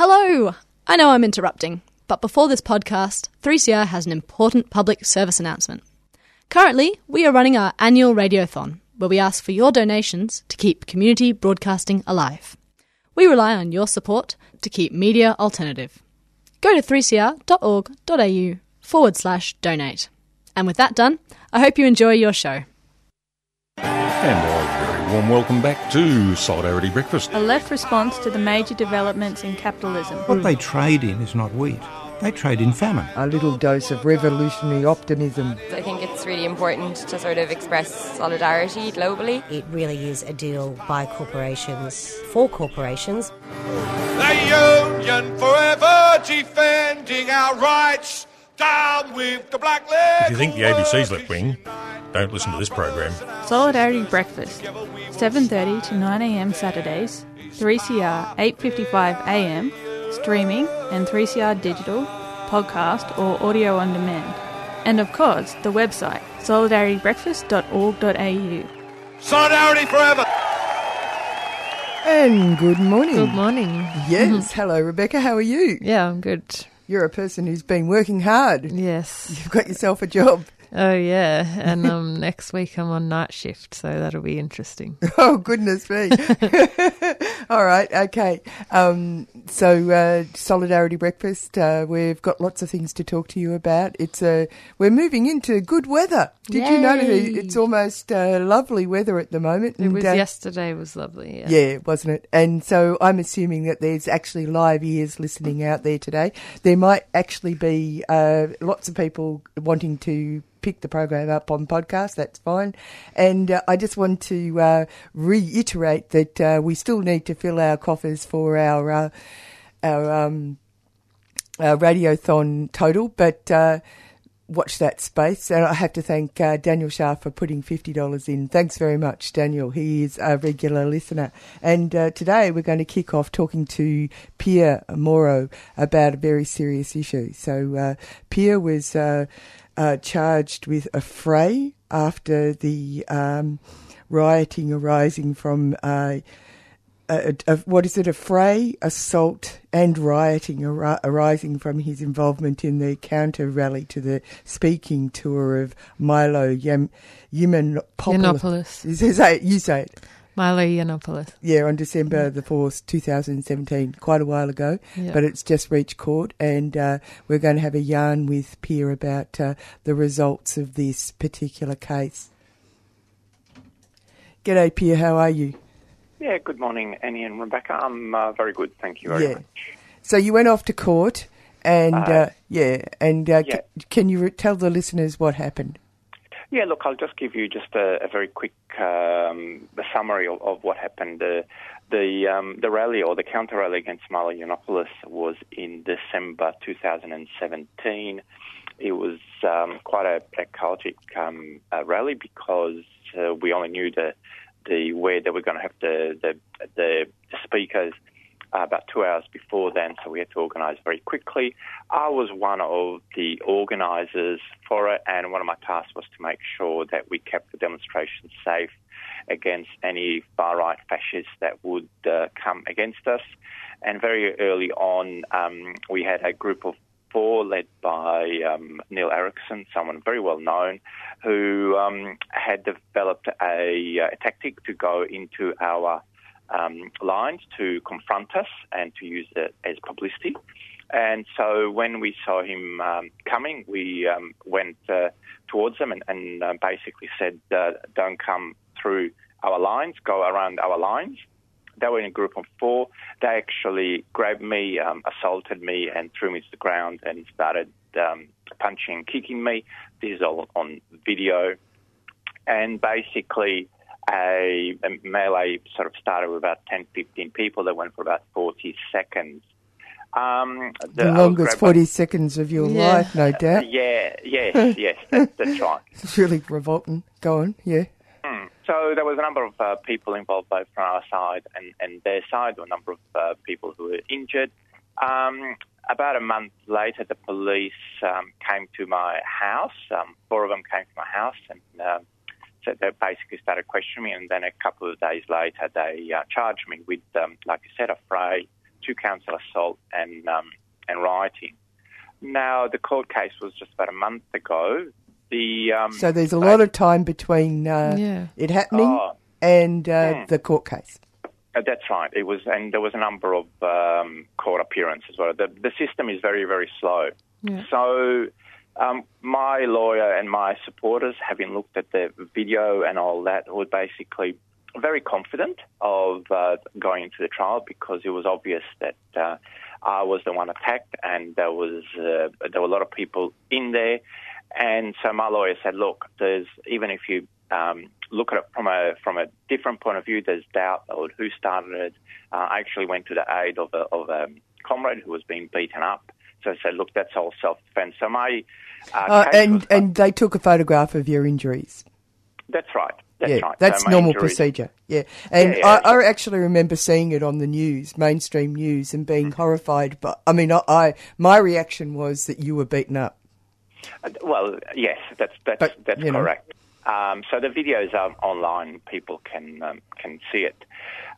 Hello! I know I'm interrupting, but before this podcast, 3CR has an important public service announcement. Currently, we are running our annual radiothon, where we ask for your donations to keep community broadcasting alive. We rely on your support to keep media alternative. Go to 3cr.org.au forward slash donate. And with that done, I hope you enjoy your show. And warm welcome back to Solidarity Breakfast. A left response to the major developments in capitalism. What they trade in is not wheat. They trade in famine. A little dose of revolutionary optimism. I think it's really important to sort of express solidarity globally. It really is a deal by corporations for corporations. The Union forever defending our rights. Down with the black leg. If you think the ABC's left wing, don't listen to this program. Solidarity Breakfast, 7:30 to 9 a.m. Saturdays, 3CR 8:55 a.m. streaming and 3CR digital, podcast or audio on demand. And of course, the website solidaritybreakfast.org.au. Solidarity forever. And good morning. Good morning. Yes. Mm-hmm. Hello, Rebecca. How are you? Yeah, I'm good. You're a person who's been working hard. Yes. You've got yourself a job. Oh yeah, and um, next week I'm on night shift, so that'll be interesting. Oh, goodness me. All right, okay. Um, so, uh, Solidarity Breakfast, uh, we've got lots of things to talk to you about. It's uh, We're moving into good weather. Did you notice it? it's almost uh, lovely weather at the moment? It and, was uh, yesterday was lovely. Yeah. Yeah, wasn't it? And so I'm assuming that there's actually live ears listening out there today. There might actually be uh, lots of people wanting to pick the program up on podcast. That's fine. And uh, I just want to uh, reiterate that uh, we still need to fill our coffers for our uh, our um, uh, radiothon total, but. Uh, watch that space. And I have to thank Daniel Sharp for putting $50 in. Thanks very much, Daniel. He is a regular listener. And today we're going to kick off talking to Pierre Moreau about a very serious issue. So, Pierre was uh, charged with affray after the um, rioting arising from. Uh, a, a, what is it? Affray, assault, and rioting ar- arising from his involvement in the counter rally to the speaking tour of Milo Yam- Yiannopoulos. Yiannopoulos. You say it. You say it. Milo Yiannopoulos. Yeah, on December the fourth, two thousand seventeen, quite a while ago. Yeah. But it's just reached court, and uh, we're going to have a yarn with Pierre about uh, the results of this particular case. G'day, Pierre. How are you? Yeah, good morning, Annie and Rebecca. I'm uh, very good, thank you very Yeah. much. So you went off to court, and uh, Uh, yeah, and uh, yeah. ca- can you re- tell the listeners what happened? Yeah, look, I'll just give you just a, a very quick um, summary of, of what happened. The the um, the rally or the counter rally against Milo Yiannopoulos was in December 2017. It was um, quite a, a chaotic um, uh, rally because uh, we only knew the the where they were going to have the the, the speakers uh, about two hours before then, so we had to organise very quickly. I was one of the organisers for it, and one of my tasks was to make sure that we kept the demonstration safe against any far right fascists that would uh, come against us. And very early on, um, we had a group of four led by um, Neil Erikson, someone very well known, who um, had developed a, a tactic to go into our um, lines to confront us and to use it as publicity. And so when we saw him um, coming, we um, went uh, towards him and, and uh, basically said, uh, don't come through our lines, go around our lines. They were in a group of four. They actually grabbed me, um, assaulted me, and threw me to the ground and started um, punching kicking me. This is all on video. And basically, a, a melee sort of started with about 10, 15 people that went for about 40 seconds. Um, The, I was longest grabbed by- 40 seconds of your Yeah. life, no doubt. Yeah, yes, yes, that's, that's right. It's really revolting. Go on, yeah. Hmm. So there was a number of uh, people involved both from our side and, and their side, there were a number of uh, people who were injured. Um, about a month later, the police um, came to my house. Um, four of them came to my house and um, so they basically started questioning me. And then a couple of days later, they uh, charged me with, um, like I said, a fray, two counts of assault and um, and rioting. Now the court case was just about a month ago. The um, So there's a lot of time between uh, Yeah. it happening Oh. and uh, Hmm. the court case. Uh, That's right. It was, and there was a number of um, court appearances. as well. The, the system is very, very slow. Yeah. So, um, my lawyer and my supporters, having looked at the video and all that, were basically very confident of uh, going into the trial because it was obvious that uh, I was the one attacked, and there was uh, there were a lot of people in there. And so my lawyer said, "Look, there's even if you um, look at it from a from a different point of view, there's doubt on who started it. Uh, I actually went to the aid of a, of a comrade who was being beaten up. So I said, look, that's all self defence. So my uh, Uh, and and they took a photograph of your injuries. that's right. That's yeah, right. that's So normal injuries- procedure. Yeah, and Yeah, yeah. I, I actually remember seeing it on the news, mainstream news, and being horrified. But I mean, I, I my reaction was that you were beaten up. Uh, Well, yes, that's that's But, that's you know. Um, so the videos are online; people can um, can see it.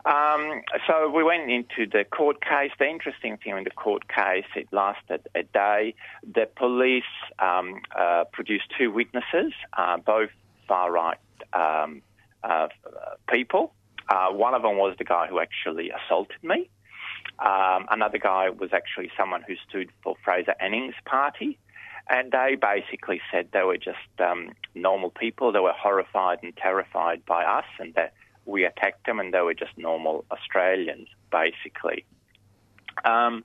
Um, so we went into the court case. The interesting thing in the court case, it lasted a day. The police um, uh, produced two witnesses, uh, both far right um, uh, people. Uh, one of them was the guy who actually assaulted me. Um, another guy was actually someone who stood for Fraser Anning's party. And they basically said they were just um, normal people. They were horrified and terrified by us and that we attacked them and they were just normal Australians, basically. Um,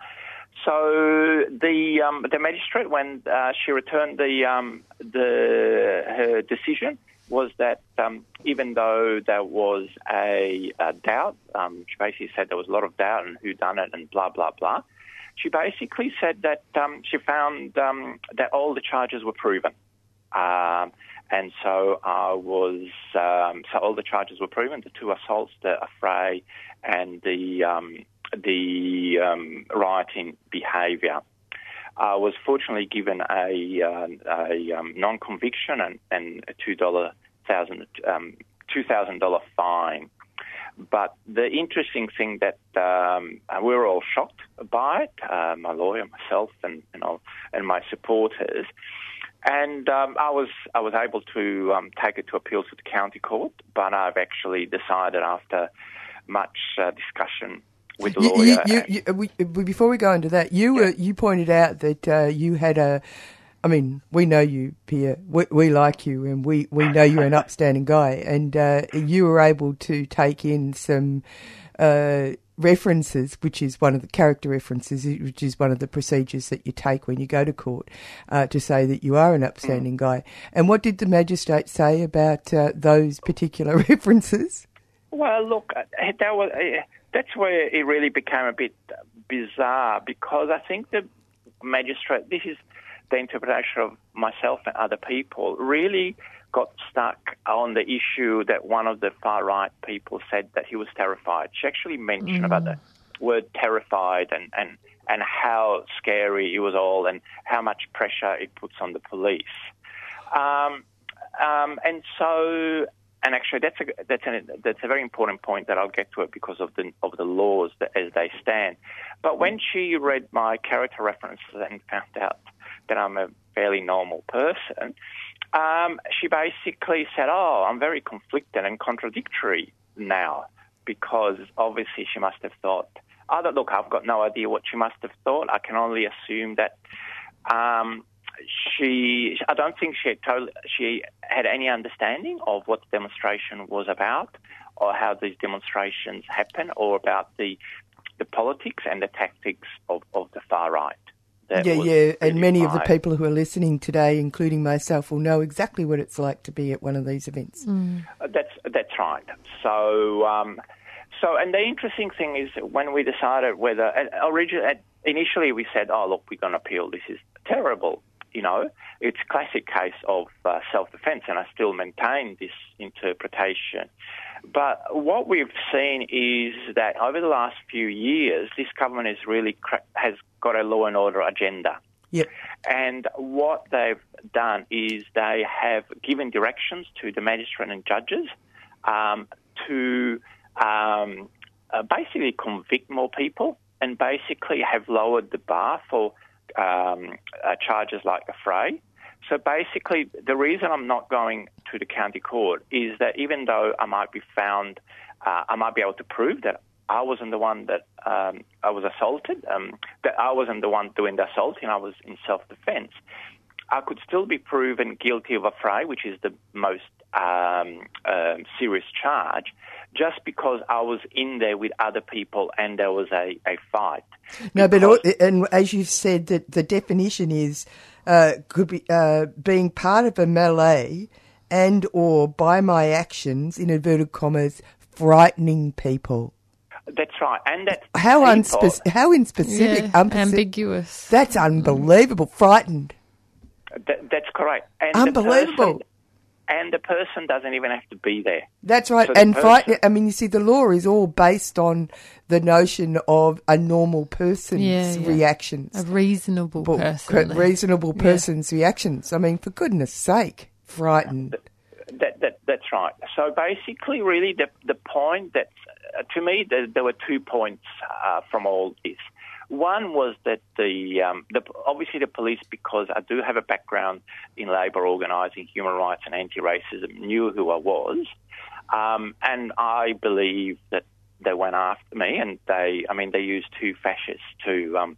so the um, the magistrate, when uh, she returned the um, the her decision, was that um, even though there was a, a doubt, um, she basically said there was a lot of doubt and who done it and blah blah blah. She basically said that um, she found um, that all the charges were proven. Um, and so I was, um, so all the charges were proven: the two assaults, the affray, and the um, the um, rioting behaviour. I was fortunately given a, uh, a um, non-conviction and, and a two dollar thousand um, two thousand dollar fine. But the interesting thing that um, we were all shocked by it, uh, my lawyer, myself, and and, all, and my supporters. And um, I was I was able to um, take it to appeal to the county court, but I've actually decided after much uh, discussion with the You, lawyer. you, you, you, we, we- before we go into that, you were you pointed out that uh, you had a. I mean, we know you, Pierre. We, we like you, and we, we know you're an upstanding guy. And uh, you were able to take in some uh, references, which is one of the character references, which is one of the procedures that you take when you go to court, uh, to say that you are an upstanding guy. And what did the magistrate say about uh, those particular references? Well, look, uh, that was uh, that's where it really became a bit bizarre because I think the magistrate, this is the interpretation of myself and other people, really got stuck on the issue that one of the far right people said that he was terrified. She actually mentioned about the word terrified and, and, and how scary it was all and how much pressure it puts on the police. Um, um, and so, and actually, that's a that's a that's a very important point that I'll get to it because of the of the laws that, as they stand. But when she read my character references and found out that I'm a fairly normal person, um, she basically said, "Oh, I'm very conflicted and contradictory now," because obviously she must have thought. Oh, look, I've got no idea what she must have thought. I can only assume that um, she. I don't think she had totally, she had any understanding of what the demonstration was about, or how these demonstrations happen, or about the the politics and the tactics of, of the far right. That yeah, was yeah, and really many of the people who are listening today, including myself, will know exactly what it's like to be at one of these events. Uh, That's that's right. So um, so and the interesting thing is when we decided whether uh, originally initially we said, oh look, we're going to appeal. This is terrible. You know, it's a classic case of uh, self-defense, and I still maintain this interpretation. But what we've seen is that over the last few years, this government has really cra- has got a law and order agenda. Yep. And what they've done is they have given directions to the magistrate and judges um, to um, uh, basically convict more people and basically have lowered the bar for um, uh, charges like affray. So basically, the reason I'm not going to the county court is that even though I might be found, uh, I might be able to prove that I wasn't the one that um, I was assaulted, um, that I wasn't the one doing the assaulting, I was in self-defense. I could still be proven guilty of a affray, which is the most um, um, serious charge, just because I was in there with other people and there was a, a fight. No, but all, and as you've said, that the definition is uh, could be uh, being part of a melee and or by my actions in inverted commas frightening people. That's right, and that's How people- unspec- how inspecific, Yeah, unspeci- ambiguous. That's unbelievable. Frightened. That, that's correct. And Unbelievable. The person, and the person doesn't even have to be there. That's right. So and person- frightened. I mean, you see, the law is all based on the notion of a normal person's Yeah, yeah. reactions. A reasonable Well, person. cor- reasonable Yeah. person's reactions. I mean, for goodness sake, frightened. That, that, that's right. So basically, really, the, the point that, uh, to me, there, there were two points uh, from all this. One was that the, um, the obviously the police, because I do have a background in labour organising, human rights, and anti-racism, knew who I was, um, and I believe that they went after me, and they, I mean, they used two fascists to um,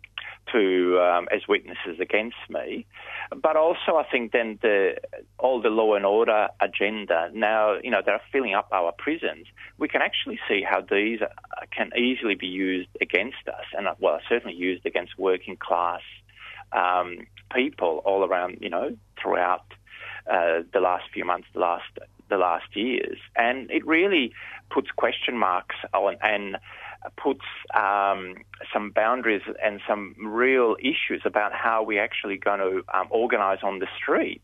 to um, as witnesses against me. But also, I think then the all the law and order agenda now, you know, they're filling up our prisons. We can actually see how these can easily be used against us, and well, certainly used against working class um, people all around, you know, throughout uh, the last few months, the last the last years, and it really puts question marks on and puts um, some boundaries and some real issues about how we're actually going to um, organise on the street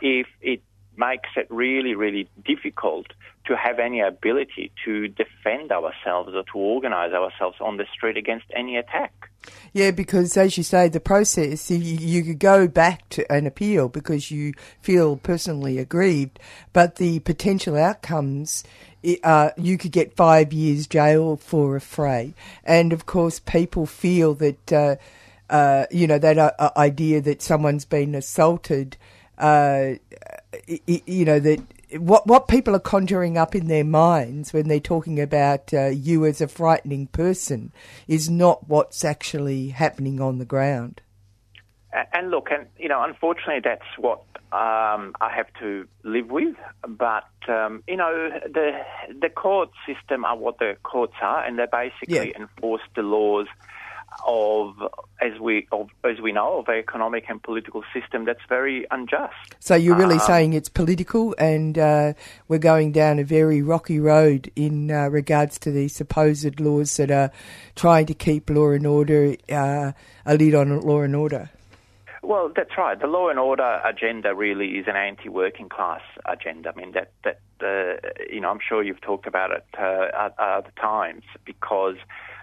if it makes it really, really difficult to have any ability to defend ourselves or to organise ourselves on the street against any attack. Yeah, because as you say, the process, you, you could go back to an appeal because you feel personally aggrieved, but the potential outcomes, uh, you could get five years jail for affray. And of course, people feel that, uh, uh, you know, that uh, idea that someone's been assaulted, uh, you know, that what what people are conjuring up in their minds when they're talking about uh, you as a frightening person is not what's actually happening on the ground. And look, and you know, unfortunately, that's what um, I have to live with. But um, you know, the the court system are what the courts are, and they basically Yeah. enforce the laws of, as we of, as we know, of an economic and political system that's very unjust. So you're really Um, saying it's political, and uh, we're going down a very rocky road in uh, regards to the supposed laws that are trying to keep law and order uh, a lid on law and order. Well, that's right. The law and order agenda really is an anti-working class agenda. I mean, that that uh, you know, I'm sure you've talked about it uh, at other times because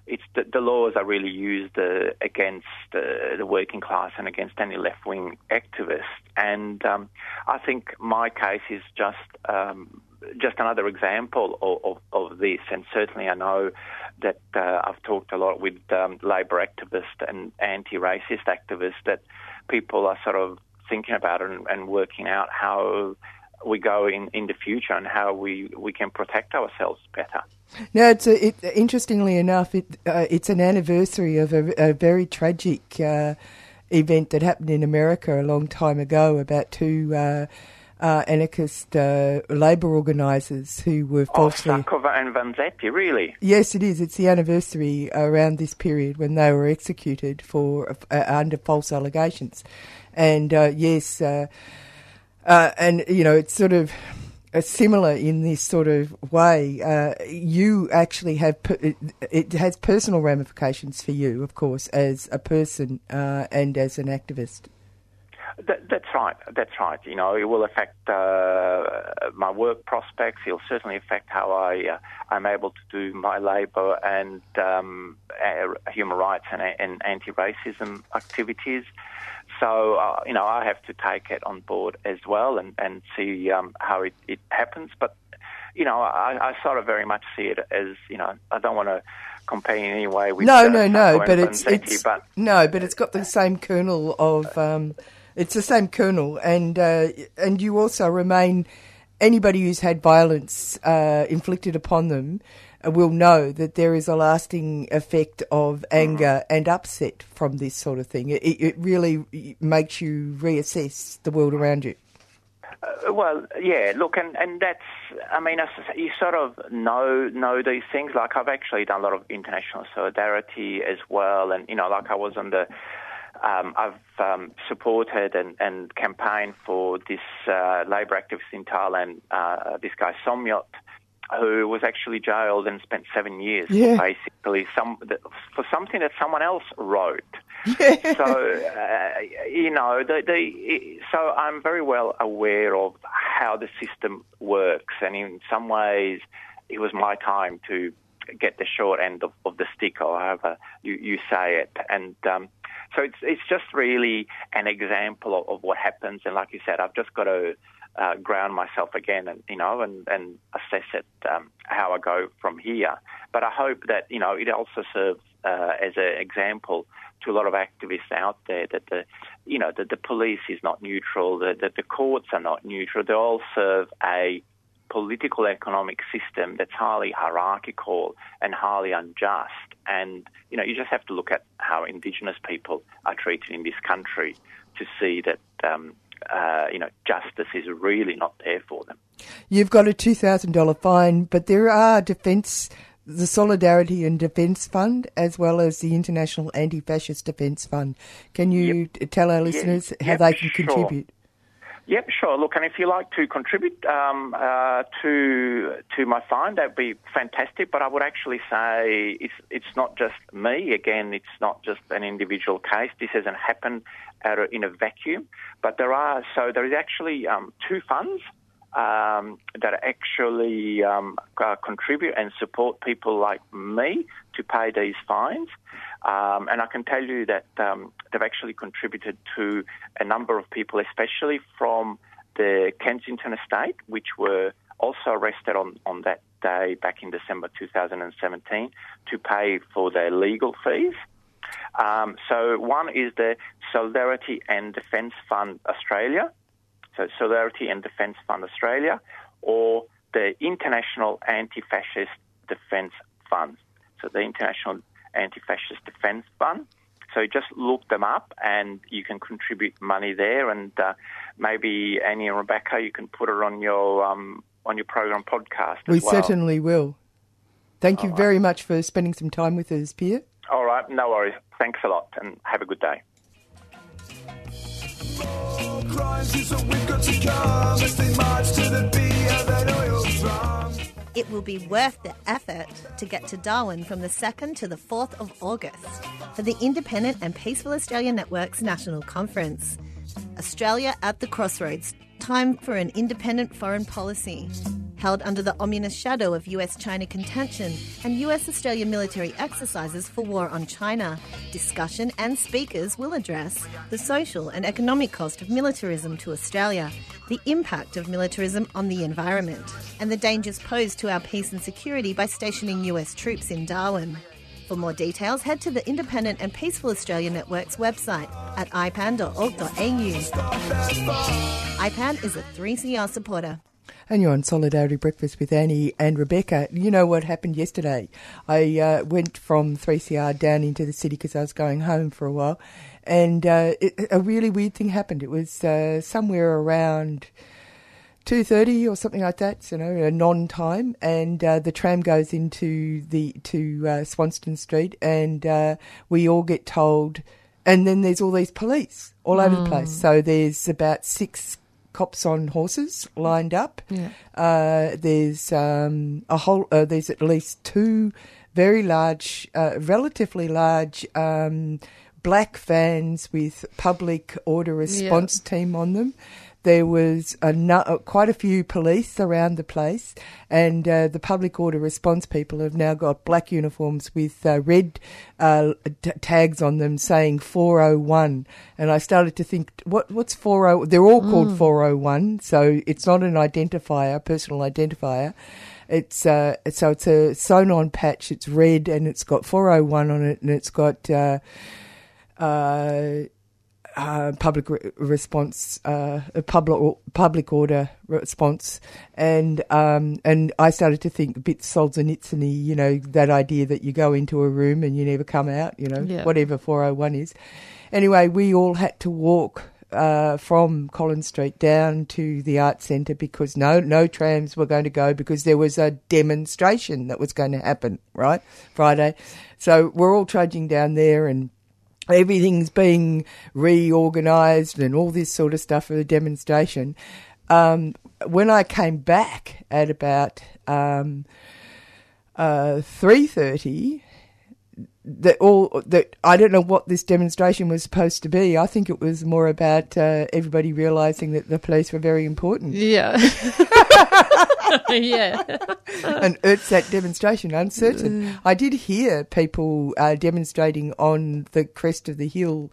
it's the, the laws are really used uh, against uh, the working class and against any left-wing activist. And um, I think my case is just um, just another example of, of, of this. And certainly, I know that uh, I've talked a lot with um, labour activists and anti-racist activists that people are sort of thinking about and, and working out how we go in, in the future and how we, we can protect ourselves better. Now, it's a, it, interestingly enough, it, uh, it's an anniversary of a, a very tragic uh, event that happened in America a long time ago about two uh, uh, anarchist uh, labour organisers who were Oh, falsely. Sacco and Vanzetti, really? Yes, it is. It's the anniversary around this period when they were executed for uh, under false allegations, and uh, yes, uh, uh, and you know it's sort of uh, similar in this sort of way. Uh, you actually have per- it, it has personal ramifications for you, of course, as a person uh, and as an activist. That, that's right. That's right. You know, it will affect uh, my work prospects. It'll certainly affect how I uh, I'm able to do my labour and um, uh, human rights and, and anti-racism activities. So uh, you know, I have to take it on board as well and and see um, how it, it happens. But you know, I, I sort of very much see it as you know, I don't want to compare in any way with no, uh, no, no. But it's, it's but no, but it's got the same kernel of. Um, it's the same kernel, and uh, and you also remain. Anybody who's had violence uh, inflicted upon them uh, will know that there is a lasting effect of anger and upset from this sort of thing. It, it really makes you reassess the world around you. Uh, well, yeah. Look, and, and that's. I mean, you sort of know know these things. Like I've actually done a lot of international solidarity as well, and you know, like I was on the. Um, I've um, supported and, and campaigned for this uh, labour activist in Thailand, uh, this guy Somyot, who was actually jailed and spent seven years Yeah. basically some for something that someone else wrote. so uh, you know, the, the so I'm very well aware of how the system works, and in some ways, it was my time to get the short end of, of the stick, or however you, you say it, and. Um, so it's it's just really an example of, of what happens, and like you said, I've just got to uh, ground myself again, and you know, and, and assess it um, how I go from here. But I hope that you know it also serves uh, as an example to a lot of activists out there that the you know that the police is not neutral, that, that the courts are not neutral. They all serve a political economic system that's highly hierarchical and highly unjust. And, you know, you just have to look at how Indigenous people are treated in this country to see that, um, uh, you know, justice is really not there for them. You've got a two thousand dollar fine, but there are defence, the Solidarity and Defence Fund, as well as the International Anti-Fascist Defence Fund. Can you t- tell our listeners how Yep, they can sure. contribute? Yep, sure. Look, and if you like to contribute um, uh, to to my fund, that'd be fantastic. But I would actually say it's it's not just me. Again, it's not just an individual case. This hasn't happened of, in a vacuum. But there are so there is actually um, two funds um, that actually um, uh, contribute and support people like me to pay these fines. Um, and I can tell you that um, they've actually contributed to a number of people, especially from the Kensington estate, which were also arrested on, on that day back in December 2017 to pay for their legal fees. Um, so one is the Solidarity and Defence Fund Australia, so Solidarity and Defence Fund Australia, or the International Anti-Fascist Defence Fund. So the International Anti-Fascist Defence Fund. So just look them up, and you can contribute money there. And uh, maybe Annie and Rebecca, you can put it on your um, on your program podcast. We as well. certainly will. Thank you very much for spending some time with us, Pierre. All right, no worries. Thanks a lot, and have a good day. It will be worth the effort to get to Darwin from the 2nd to the 4th of August for the Independent and Peaceful Australia Network's National Conference. Australia at the Crossroads Time for an Independent Foreign Policy. Held under the ominous shadow of US China contention and US Australia military exercises for war on China, discussion and speakers will address the social and economic cost of militarism to Australia, the impact of militarism on the environment, and the dangers posed to our peace and security by stationing US troops in Darwin. For more details, head to the Independent and Peaceful Australia Network's website at ipan.org.au. IPAN is a 3CR supporter. And you're on Solidarity Breakfast with Annie and Rebecca. You know what happened yesterday? I uh, went from 3CR down into the city because I was going home for a while, and uh, it, a really weird thing happened. It was uh, somewhere around two thirty or something like that. You know, a non-time, and uh, the tram goes into the to uh, Swanston Street, and uh, we all get told. And then there's all these police all over the place. So there's about six cops on horses lined up. Yeah. Uh, there's um, a whole. Uh, there's at least two very large, uh, relatively large. Um, Black vans with public order response team on them. There was a nu- uh, quite a few police around the place, and uh, the public order response people have now got black uniforms with uh, red uh, t- tags on them saying 401. And I started to think, what what's 40? They're all called 401, so it's not an identifier, personal identifier. It's uh, so it's a sewn-on patch. It's red and it's got 401 on it, and it's got uh, uh, public re- response, uh, a public public order response, and um, and I started to think a bit Solzhenitsyn, you know, that idea that you go into a room and you never come out, you know, Yeah. whatever 401 is. Anyway, we all had to walk uh, from Collins Street down to the art centre because no no trams were going to go because there was a demonstration that was going to happen right Friday, so we're all trudging down there and everything's being reorganised and all this sort of stuff for the demonstration. Um, when I came back at about um, uh, three thirty, that all that I don't know what this demonstration was supposed to be. I think it was more about uh, everybody realising that the police were very important. Yeah. yeah. and it's demonstration uncertain. I did hear people uh, demonstrating on the crest of the hill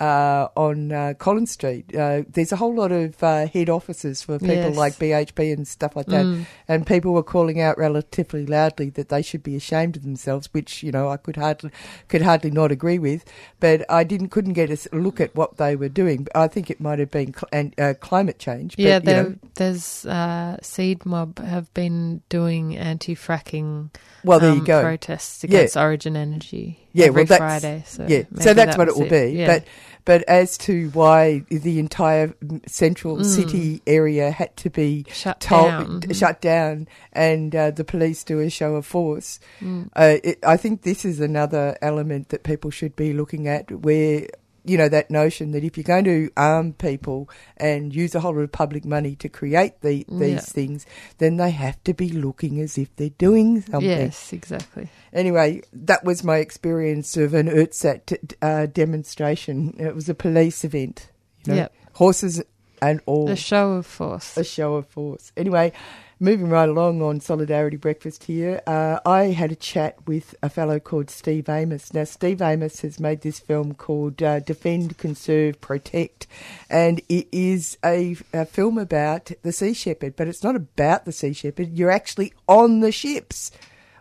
uh, on uh, Collins Street. Uh, there's a whole lot of uh, head offices for people Yes. like BHP and stuff like that, Mm. and people were calling out relatively loudly that they should be ashamed of themselves, which you know I could hardly could hardly not agree with. But I didn't couldn't get a look at what they were doing. I think it might have been cl- and, uh, climate change. But, yeah, you know, there's uh, Seed Mob have been doing anti-fracking Well, there you um, go. protests Yeah. against Origin Energy yeah, every well, that's, Friday. So yeah, so that's that what it will be. Yeah. But but as to why the entire central Mm. city area had to be Shut told, down. shut down, and uh, the police do a show of force, Mm. uh, it, I think this is another element that people should be looking at, where. You know that notion that if you're going to arm people and use a whole lot of public money to create the, these Yeah. things, then they have to be looking as if they're doing something. Yes, exactly. Anyway, that was my experience of an URTSAT t- uh, demonstration. It was a police event. You know, Yep. Horses and all. A show of force. A show of force. Anyway, moving right along on Solidarity Breakfast here, uh, I had a chat with a fellow called Steve Amos. Now, Steve Amos has made this film called uh, Defend, Conserve, Protect, and it is a, a film about the Sea Shepherd, but it's not about the Sea Shepherd. You're actually on the ships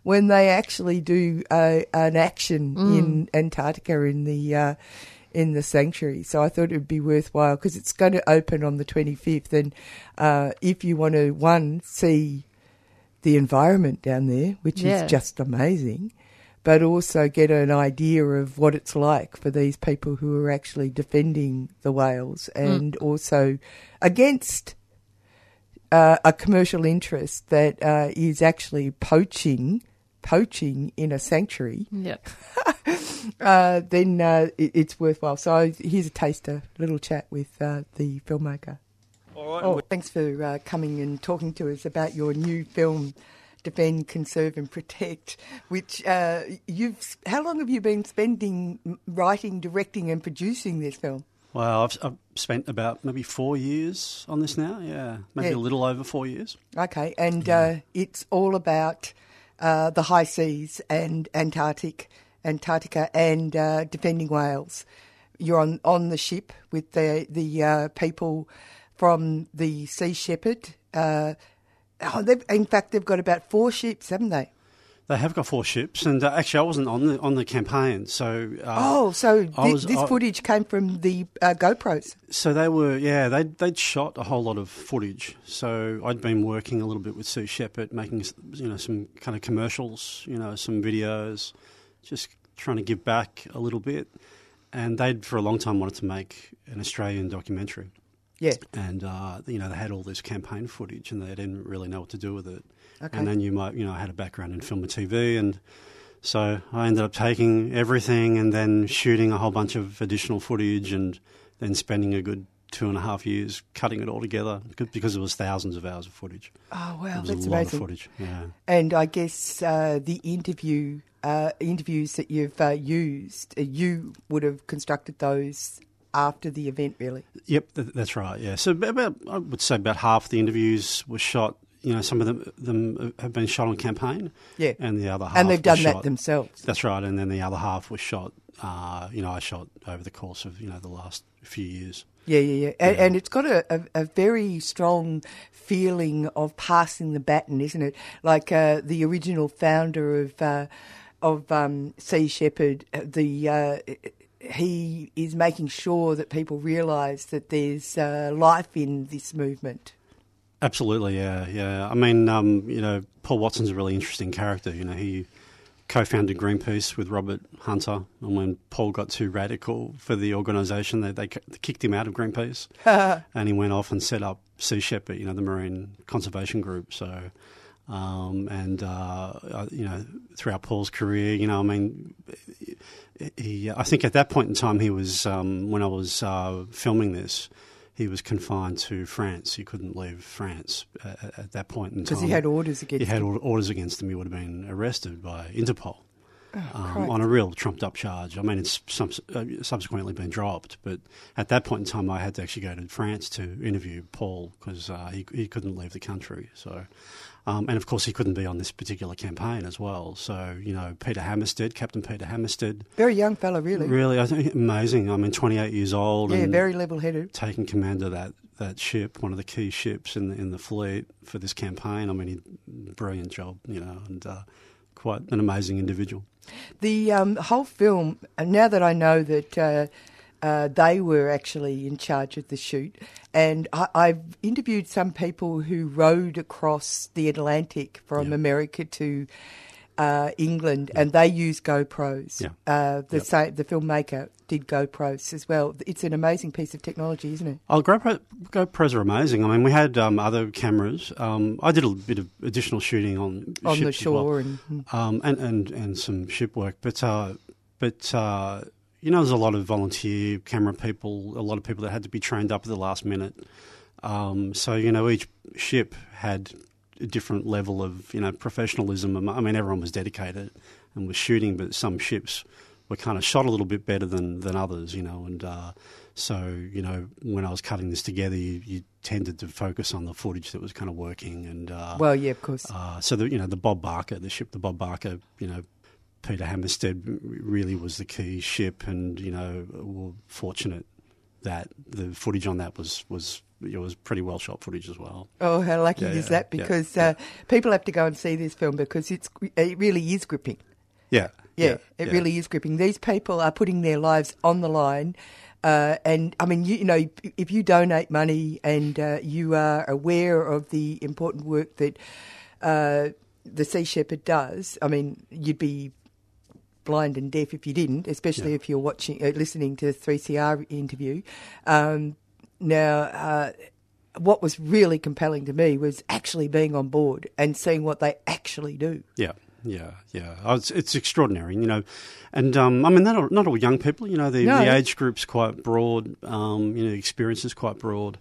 when they actually do uh, an action Mm. in Antarctica in the uh, in the sanctuary. So I thought it would be worthwhile because it's going to open on the 25th, and uh, if you want to one see the environment down there, which Yeah. is just amazing. But also get an idea of what it's like for these people who are actually defending the whales and also against uh, a commercial interest that uh, is actually poaching poaching in a sanctuary, Yep. uh, then uh, it, it's worthwhile. So here's a taster, a little chat with uh, the filmmaker. All right. Oh, thanks for uh, coming and talking to us about your new film, Defend, Conserve and Protect. Which uh, you've how long have you been spending writing, directing, and producing this film? Well, I've, I've spent about maybe four years on this now. Yeah, maybe Yeah. a little over four years. Okay, and uh, it's all about uh, the high seas and Antarctic, Antarctica, and uh, defending whales. You're on, on the ship with the the uh, people from the Sea Shepherd. Uh, oh, in fact, they've got about four ships, haven't they? They have got four ships, and uh, actually, I wasn't on the on the campaign, so uh, oh, so I thi- was- this I- footage came from the uh, GoPros. So they were, yeah, they they'd shot a whole lot of footage. So I'd been working a little bit with Sea Shepherd, making you know some kind of commercials, you know, some videos, just trying to give back a little bit. And they'd for a long time wanted to make an Australian documentary. Yeah. And uh, you know they had all this campaign footage, and they didn't really know what to do with it. Okay. And then you might, you know, I had a background in film and TV, and so I ended up taking everything and then shooting a whole bunch of additional footage, and then spending a good two and a half years cutting it all together because it was thousands of hours of footage. Oh wow, it was that's a lot amazing. of footage. Yeah. And I guess uh, the interview uh, interviews that you've uh, used, uh, you would have constructed those after the event, really. Yep, th- that's right. Yeah, so about I would say about half the interviews were shot. You know, some of them, them have been shot on campaign. Yeah. and the other half And they've done that shot- themselves. That's right, and then the other half was shot. Uh, you know, I shot over the course of you know the last few years. Yeah, yeah, yeah. And, and it's got a, a, a very strong feeling of passing the baton, isn't it? Like uh, the original founder of uh, of um, Sea Shepherd, uh, the uh, he is making sure that people realise that there's uh, life in this movement. Absolutely, yeah, yeah. I mean, um, you know, Paul Watson's a really interesting character. You know, he co-founded Greenpeace with Robert Hunter, and when Paul got too radical for the organisation, they, they kicked him out of Greenpeace, and he went off and set up Sea Shepherd, you know, the marine conservation group. So, um, and uh, you know, throughout Paul's career, you know, I mean, he, I think at that point in time, he was um, when I was uh, filming this he was confined to France. He couldn't leave France at, at that point in time. Because he had orders against him. He had orders against him. He would have been arrested by Interpol. Oh, um, on a real trumped up charge. I mean, it's some, uh, subsequently been dropped, but at that point in time, I had to actually go to France to interview Paul because uh, he, he couldn't leave the country. So, um, and of course, he couldn't be on this particular campaign as well. So, you know, Peter Hammarstedt, Captain Peter Hammarstedt, Very young fella, really. really, I think amazing. I mean, 28 years old, Yeah, and very level-headed. taking command of that that ship, one of the key ships in the, in the fleet for this campaign. I mean, he, brilliant job, you know, and uh, quite an amazing individual. The um, whole film, now that I know that uh, uh, they were actually in charge of the shoot, and I, I've interviewed some people who rowed across the Atlantic from America to uh, England, and they use GoPros. Yeah. Uh, the Yep. sa- the filmmaker did GoPros as well. It's an amazing piece of technology, isn't it? Oh, GoPro, GoPros are amazing. I mean, we had um, other cameras. Um, I did a bit of additional shooting on On the as well. shore and- um, and, and and some ship work. But uh, but uh, you know, there's a lot of volunteer camera people, a lot of people that had to be trained up at the last minute. Um, so you know, each ship had a different level of you know professionalism. I mean, everyone was dedicated and was shooting, but some ships were kind of shot a little bit better than than others. You know, and uh, so you know, when I was cutting this together, you, you tended to focus on the footage that was kind of working. And uh, Well, yeah, of course. uh, so the you know the Bob Barker, the ship, the Bob Barker, you know. Peter Hammarstedt really was the key ship, and you know, we're fortunate that the footage on that was was it was pretty well shot footage as well. Oh, how lucky Yeah, is yeah, that? yeah, Because Uh, people have to go and see this film because it's it really is gripping. Yeah, Yeah, it yeah. really is gripping. These people are putting their lives on the line. Uh, and I mean, you, you know, if you donate money and uh, you are aware of the important work that uh, the Sea Shepherd does, I mean, you'd be blind and deaf if you didn't, especially if you're watching, uh, listening to the 3CR interview. Um, now, uh, what was really compelling to me was actually being on board and seeing what they actually do. Yeah, yeah, yeah. Oh, it's, it's extraordinary, you know. And um, I mean, not all, not all young people. You know, the, No. the age group's quite broad. Um, you know, the experience is quite broad.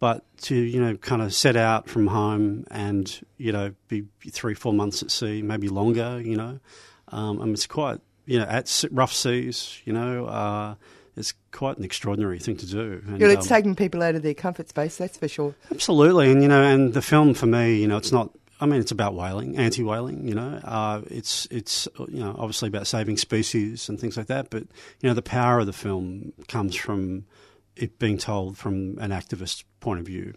But to you know, kind of set out from home and you know, be three, four months at sea, maybe longer. You know, um, I mean, it's quite you know at rough seas. You know, uh, it's quite an extraordinary thing to do. And, know, it's um, taking people out of their comfort space, that's for sure. Absolutely, and you know, and the film for me, you know, it's not. I mean, it's about whaling, anti-whaling. You know, uh, it's it's you know obviously about saving species and things like that. But you know, the power of the film comes from it being told from an activist point of view,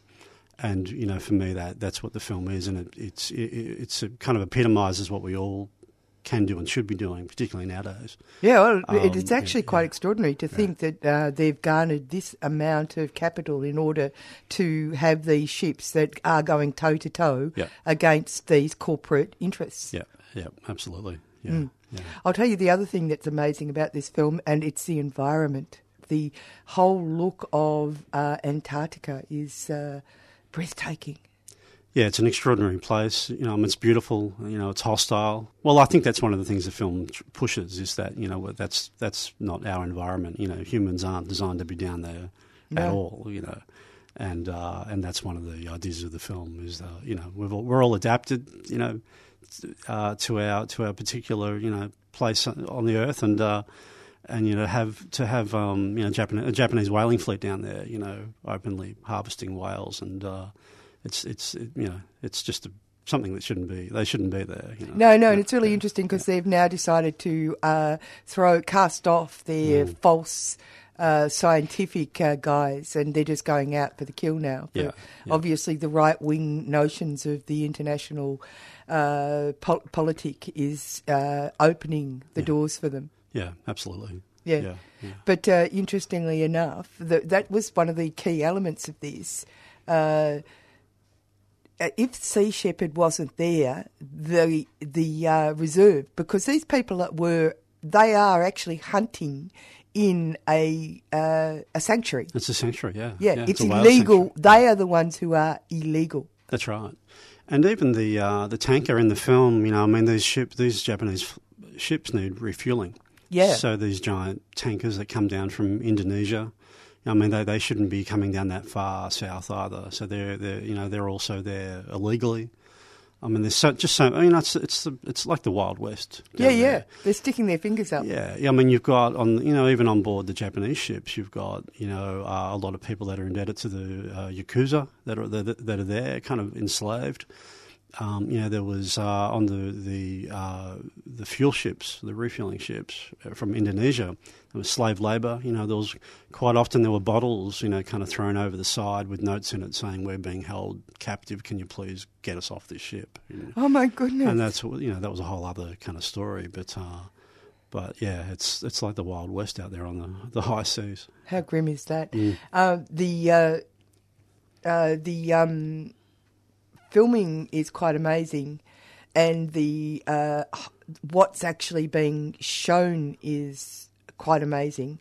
and you know, for me, that that's what the film is, and it, it's it, it's it kind of epitomises what we all can do and should be doing, particularly nowadays. Yeah, well, Um, it's actually quite extraordinary to think that uh, they've garnered this amount of capital in order to have these ships that are going toe to toe against these corporate interests. Yeah, yeah, absolutely. Yeah, Mm. yeah. I'll tell you the other thing that's amazing about this film, and it's the environment. The whole look of uh, Antarctica is uh, breathtaking. Yeah, it's an extraordinary place. You know, I mean, it's beautiful. You know, it's hostile. Well, I think that's one of the things the film pushes is that you know that's that's not our environment. You know, humans aren't designed to be down there at all. You know, and uh, and that's one of the ideas of the film is uh, you know we've all, we're all adapted. You know, uh, to our to our particular you know place on the earth and. Uh, and you know have to have um, you know Japan, a Japanese whaling fleet down there, you know, openly harvesting whales, and uh, it's it's it, you know it's just a, something that shouldn't be. They shouldn't be there. You know. No, no, and it's really interesting because they've now decided to uh, throw cast off their Mm. false uh, scientific uh, guys, and they're just going out for the kill now. Yeah, yeah. Obviously, the right wing notions of the international uh, pol- politic is uh, opening the doors for them. Yeah, absolutely. Yeah. Yeah, yeah. But uh, interestingly enough, the, that was one of the key elements of this. Uh, if Sea Shepherd wasn't there, the the uh, reserve, because these people that were, they are actually hunting in a uh, a sanctuary. It's a sanctuary, yeah. Yeah, it's a whale illegal. They are the ones who are illegal. That's right. And even the uh, the tanker in the film, you know, I mean, these ship, these Japanese ships need refueling. Yeah. So these giant tankers that come down from Indonesia, I mean, they, they shouldn't be coming down that far south either. So they're they're you know they're also there illegally. I mean, there's so, just so. I mean, it's it's the, it's like the Wild West. Yeah, yeah. there. They're sticking their fingers up. Yeah, yeah. I mean, you've got on you know even on board the Japanese ships, you've got you know uh, a lot of people that are indebted to the uh, yakuza that are that, that are there, kind of enslaved. Um, you know, there was uh, on the the uh, the fuel ships, the refueling ships uh, from Indonesia. There was slave labour. You know, there was quite often there were bottles, you know, kind of thrown over the side with notes in it saying, "We're being held captive. Can you please get us off this ship?" You know. Oh my goodness! And that's you know that was a whole other kind of story, but uh, but yeah, it's it's like the wild west out there on the the high seas. How grim is that? Mm. Uh, the uh, uh, the um, filming is quite amazing, and the uh, what's actually being shown is quite amazing.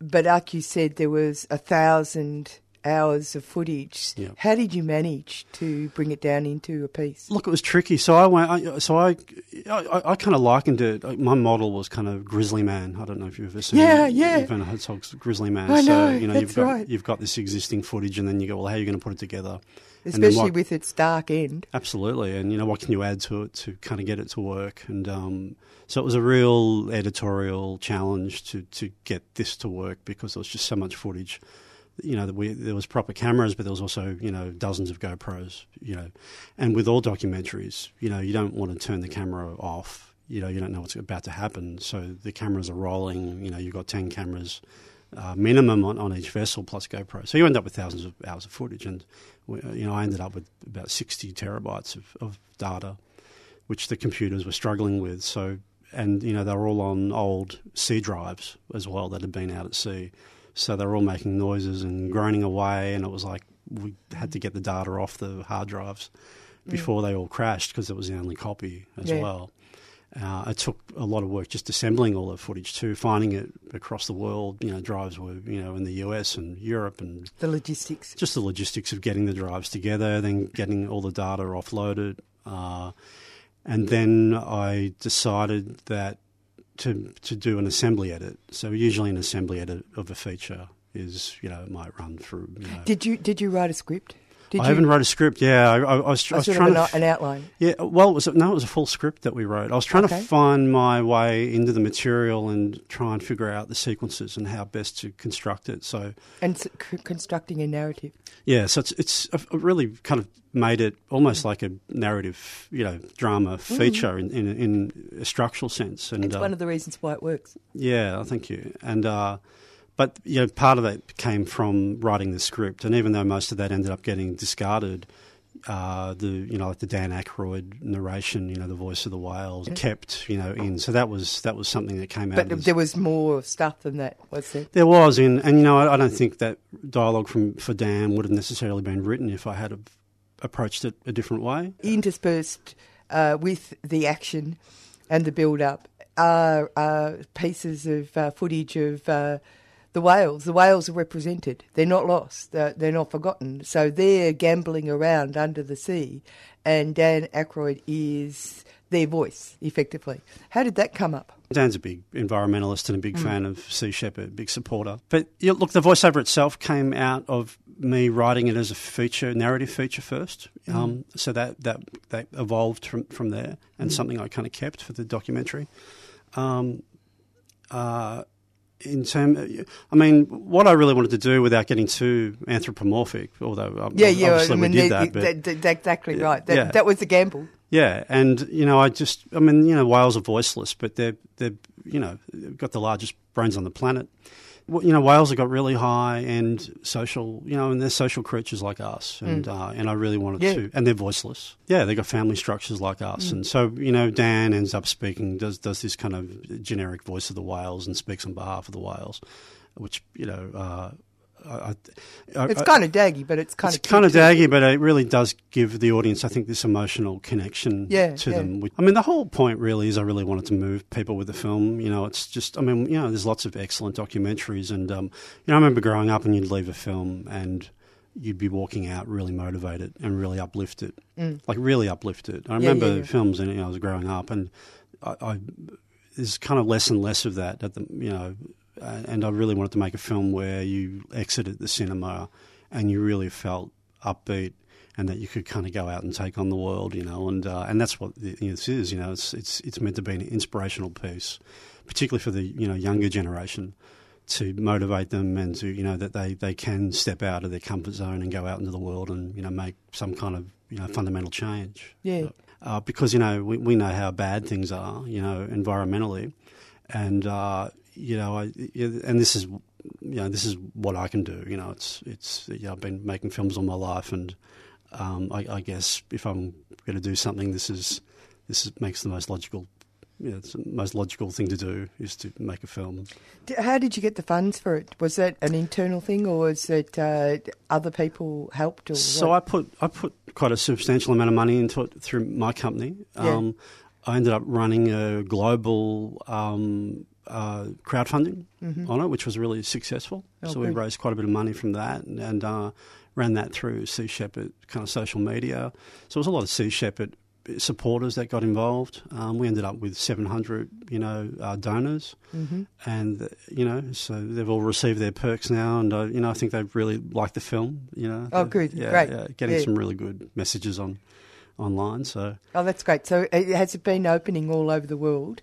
But like you said, there was a thousand hours of footage. Yeah. How did you manage to bring it down into a piece? Look, it was tricky. So I went. I, so I, I, I kind of likened it. My model was kind of Grizzly Man. I don't know if you've ever seen. Yeah, yeah. Werner Herzog's Grizzly Man. I so know, you know that's you've got right. you've got this existing footage, and then you go, well, how are you going to put it together? Especially what- with its dark end. Absolutely, and you know what can you add to it to kind of get it to work? And um, so it was a real editorial challenge to to get this to work because there was just so much footage. You know, that we, there was proper cameras, but there was also you know dozens of GoPros. You know, and with all documentaries, you know, you don't want to turn the camera off. You know, you don't know what's about to happen, so the cameras are rolling. You know, you've got ten cameras uh, minimum on, on each vessel plus GoPro. So you end up with thousands of hours of footage, and we, you know I ended up with about sixty terabytes of, of data, which the computers were struggling with. So and you know they were all on old C drives as well that had been out at sea, so they were all making noises and groaning away, and it was like we had to get the data off the hard drives before they all crashed because it was the only copy as Yeah. well. Uh, it took a lot of work just assembling all the footage too, finding it across the world. You know, drives were you know in the US and Europe, and The logistics. just the logistics of getting the drives together, then getting all the data offloaded, uh, and then I decided that to to do an assembly edit. So usually an assembly edit of a feature is you know it might run through. You know, Did you did you write a script? Did I you? haven't wrote a script. Yeah, I, I, I was, I A was trying an, to f- an outline. yeah, well, it was no, it was a full script that we wrote. I was trying Okay. to find my way into the material and try and figure out the sequences and how best to construct it. So and c- constructing a narrative. yeah, so it's it's I've really kind of made it almost like a narrative, you know, drama feature in, in in a structural sense. And Mm. It's uh, one of the reasons why it works. yeah, thank you. And uh, but you know, part of that came from writing the script, and even though most of that ended up getting discarded, uh, the you know like the Dan Aykroyd narration, you know, the voice of the whales, kept you know in. So that was that was something that came out. But there was more stuff than that, was there? there was, in, and you know, I, I don't think that dialogue from for Dan would have necessarily been written if I had have approached it a different way. Interspersed uh, with the action and the build up are uh, pieces of uh, footage of uh, the whales. The whales are represented. They're not lost. They're, they're not forgotten. So they're gambling around under the sea, and Dan Aykroyd is their voice, effectively. How did that come up? Dan's a big environmentalist and a big fan of Sea Shepherd, big supporter. But yeah, look, the voiceover itself came out of me writing it as a feature, narrative feature first. Um, so that, that that evolved from, from there, and something I kind of kept for the documentary. Um, uh, in terms, I mean, what I really wanted to do without getting too anthropomorphic, although um, Yeah, yeah. obviously I mean, we did that- but that- that- exactly Yeah, right. That, yeah. that was the gamble. yeah, and you know, I just, I mean, you know, whales are voiceless, but they're they're you know they've got the largest brains on the planet. You know, whales have got really high and social, you know, and they're social creatures like us, and Mm. uh, and I really wanted Yeah. to, and they're voiceless. Yeah, they've got family structures like us, Mm. and so you know, Dan ends up speaking, does does this kind of generic voice of the whales, and speaks on behalf of the whales, which you know. Uh, I, I, It's kind of daggy, but it's kind it's of kind of too. daggy, but it really does give the audience, I think, this emotional connection Yeah, to yeah. them. I mean, the whole point really is I really wanted to move people with the film. You know, it's just, I mean, you know, there's lots of excellent documentaries, and um, you know, I remember growing up and you'd leave a film and you'd be walking out really motivated and really uplifted, Mm. like really uplifted. I Yeah, remember films, and you know, I was growing up, and I, I there's kind of less and less of that at the you know, and I really wanted to make a film where you exited the cinema and you really felt upbeat and that you could kind of go out and take on the world, you know, and uh, and that's what the- you know, this is, you know, it's it's it's meant to be an inspirational piece, particularly for the you know younger generation. To motivate them and to you know that they, they can step out of their comfort zone and go out into the world and you know make some kind of you know fundamental change Yeah. uh, because you know we, we know how bad things are, you know, environmentally, and uh, you know, I, and this is you know this is what I can do. You know, it's it's you know, I've been making films all my life, and um, I, I guess if I'm going to do something, this is this is, makes the most logical. You know, it's the most logical thing to do is to make a film. How did you get the funds for it? Was that an internal thing, or was it uh, other people helped? Or So what? I put I put quite a substantial amount of money into it through my company. Yeah. Um, I ended up running a global um, uh, crowdfunding Mhm. on it, which was really successful. Oh, so we raised quite a bit of money from that, and, and uh, ran that through Sea Shepherd kind of social media. So it was a lot of Sea Shepherd supporters that got involved. Um, we ended up with 700, you know, uh, donors Mhm. and uh, you know, so they've all received their perks now, and uh, you know, I think they've really liked the film. You know, Oh, good. yeah, Great. yeah, getting Yeah. some really good messages on online. So, Oh, that's great. So uh, has it been opening all over the world?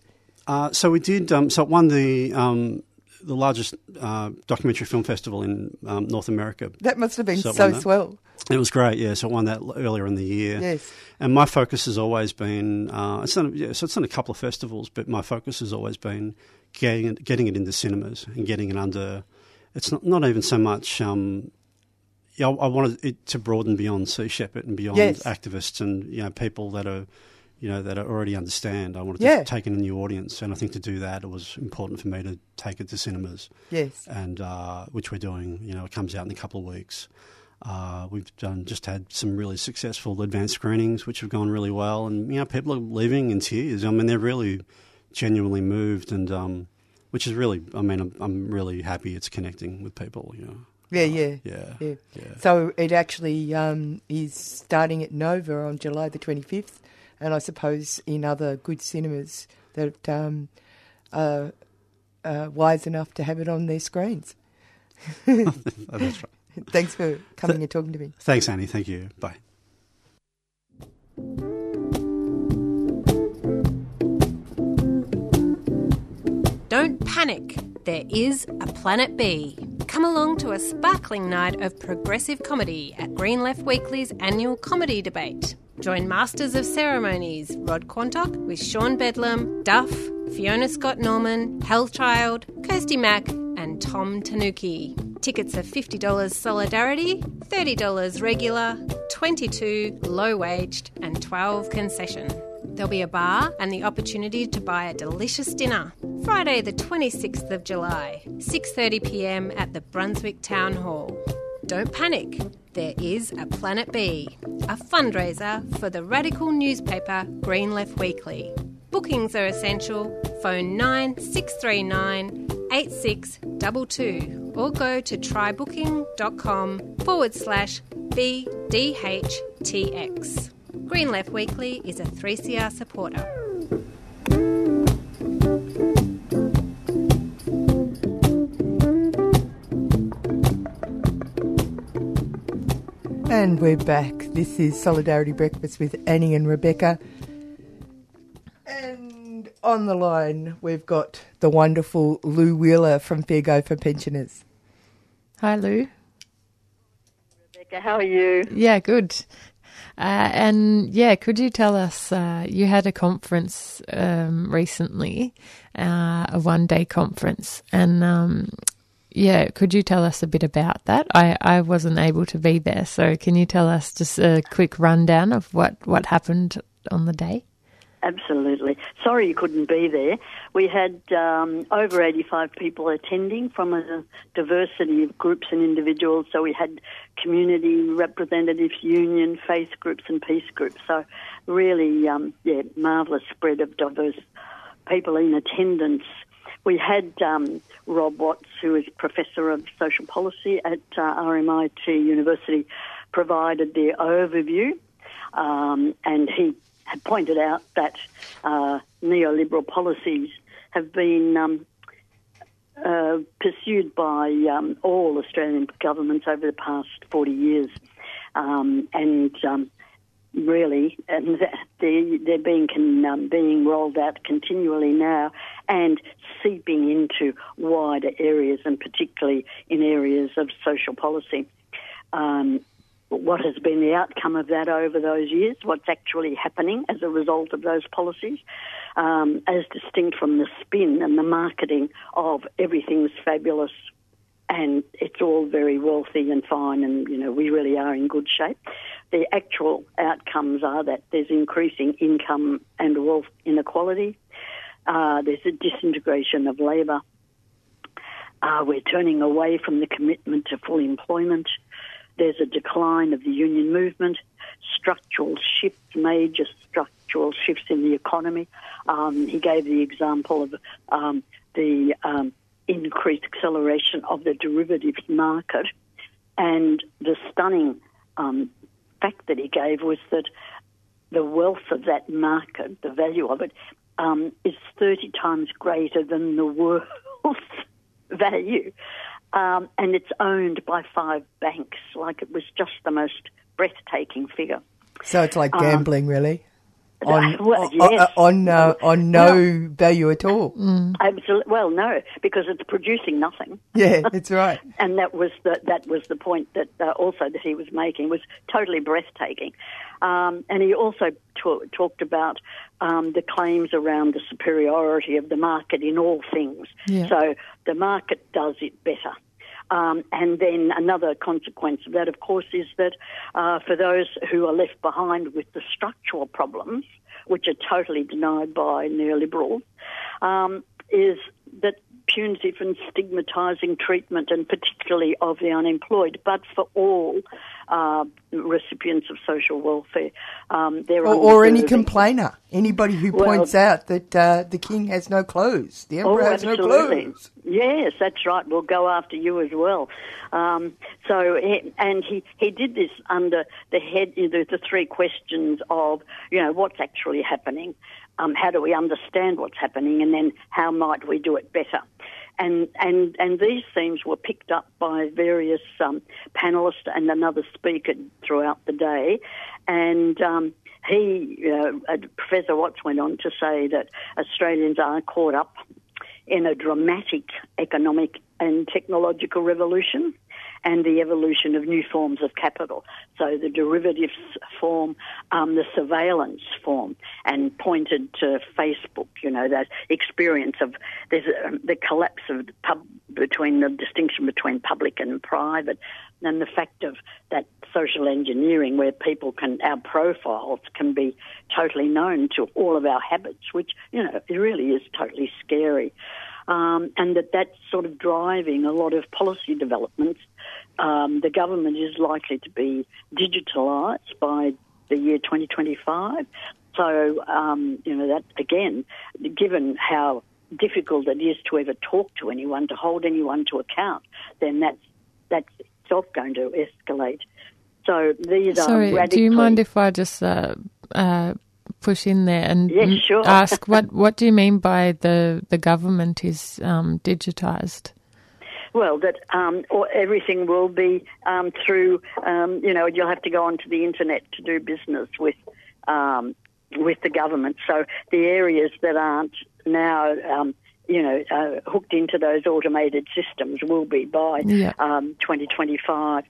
Uh, so we did. Um, so it won the um, the largest uh, documentary film festival in um, North America. That must have been it so swell. It was great, yeah. So it won that earlier in the year. Yes. And my focus has always been, uh, it's done, yeah, so it's done a couple of festivals, but my focus has always been getting it, getting it into cinemas and getting it under. It's not, not even so much. Um, yeah, I, I wanted it to broaden beyond Sea Shepherd and beyond Yes. activists and you know people that are, you know, that are already understand. I wanted Yeah. to take in a new audience, and I think to do that, it was important for me to take it to cinemas. Yes. and uh, which we're doing. You know, it comes out in a couple of weeks. Uh, we've done just had some really successful advanced screenings, which have gone really well, and you know, people are leaving in tears. I mean, they're really genuinely moved, and um, which is really, I mean, I'm, I'm really happy it's connecting with people. You know, Yeah, yeah, yeah, yeah. yeah. So it actually um, is starting at Nova on July the twenty fifth, and I suppose in other good cinemas that um, are uh, wise enough to have it on their screens. Oh, that's right. Thanks for coming and talking to me. Thanks, Annie. Thank you. Bye. Don't panic. There is a Planet B. Come along to a sparkling night of progressive comedy at Green Left Weekly's annual comedy debate. Join Masters of Ceremonies Rod Quantock with Sean Bedlam, Duff, Fiona Scott Norman, Hellchild, Kirsty Mack, and Tom Tanuki. Tickets are $50 Solidarity, $30 regular, $22 low waged, and $12 concession. There'll be a bar and the opportunity to buy a delicious dinner. Friday the 26th of July, 6:30 p.m. at the Brunswick Town Hall. Don't panic. There is a Planet B, a fundraiser for the radical newspaper Green Left Weekly. Bookings are essential. Phone 9639 8622 or go to trybooking.com forward slash BDHTX. Green Left Weekly is a 3CR supporter. And we're back. This is Solidarity Breakfast with Annie and Rebecca. And on the line, we've got the wonderful Lou Wheeler from Fair Go for Pensioners. Hi, Lou. Rebecca, how are you? Yeah, good. Uh, and yeah, could you tell us? Uh, you had a conference um, recently, uh, a one day conference, and um, Yeah, could you tell us a bit about that? I, I wasn't able to be there, so can you tell us just a quick rundown of what, what happened on the day? Absolutely. Sorry you couldn't be there. We had um, over 85 people attending from a diversity of groups and individuals. So we had community representatives, union, faith groups, and peace groups. So really, um, yeah, marvellous spread of diverse people in attendance. We had um, Rob Watts, who is Professor of Social Policy at uh, RMIT University, provided the overview, um, and he had pointed out that uh, neoliberal policies have been um, uh, pursued by um, all Australian governments over the past 40 years. Um, and um, really, and they're, they're being, um, being rolled out continually now and seeping into wider areas, and particularly in areas of social policy. Um, what has been the outcome of that over those years, what's actually happening as a result of those policies, um, as distinct from the spin and the marketing of everything's fabulous and it's all very wealthy and fine, and you know we really are in good shape. The actual outcomes are that there's increasing income and wealth inequality. Uh, there's a disintegration of labour. Uh, we're turning away from the commitment to full employment. There's a decline of the union movement, structural shifts, major structural shifts in the economy. Um, he gave the example of um, the um, increased acceleration of the derivatives market. And the stunning um, fact that he gave was that the wealth of that market, the value of it, um, is 30 times greater than the world's value um, and it's owned by five banks. Like it was just the most breathtaking figure. So it's like um, gambling, um, really. On well, yes. on uh, on no well, value at all. Mm. Absolutely. Well, no, because it's producing nothing. Yeah, that's right. and that was the that was the point that uh, also that he was making was totally breathtaking. Um, and he also t- talked about um, the claims around the superiority of the market in all things. Yeah. So the market does it better. Um, and then another consequence of that, of course, is that uh, for those who are left behind with the structural problems, which are totally denied by neoliberals, um, is that punitive and stigmatising treatment, and particularly of the unemployed, but for all uh, recipients of social welfare. Um, or, or, any complainer, anybody who well, points out that uh, the king has no clothes, the emperor oh, has no clothes. Yes, that's right. We'll go after you as well. Um, so, and he, he did this under the head, the, the three questions of, you know, what's actually happening, um, how do we understand what's happening, and then how might we do it better and and and these themes were picked up by various um, panelists and another speaker throughout the day, and. Um, he, uh, Professor Watts, went on to say that Australians are caught up in a dramatic economic and technological revolution and the evolution of new forms of capital. So the derivatives form, um, the surveillance form, and pointed to Facebook. You know that experience of there's a, the collapse of the pub between the distinction between public and private, and the fact of that social engineering where people can our profiles can be totally known to all of our habits, which you know it really is totally scary um, and that that's sort of driving a lot of policy developments. Um, the government is likely to be digitalised by the year 2025. So, um, you know, that again, given how difficult it is to ever talk to anyone, to hold anyone to account, then that's, that's itself going to escalate. So these Sorry, are do you mind if I just uh, uh, push in there and yes, sure. ask what what do you mean by the the government is um, digitized? Well, that um, or everything will be um, through. Um, you know, you'll have to go onto the internet to do business with um, with the government. So the areas that aren't now um, you know, uh, hooked into those automated systems will be by yeah. um, 2025.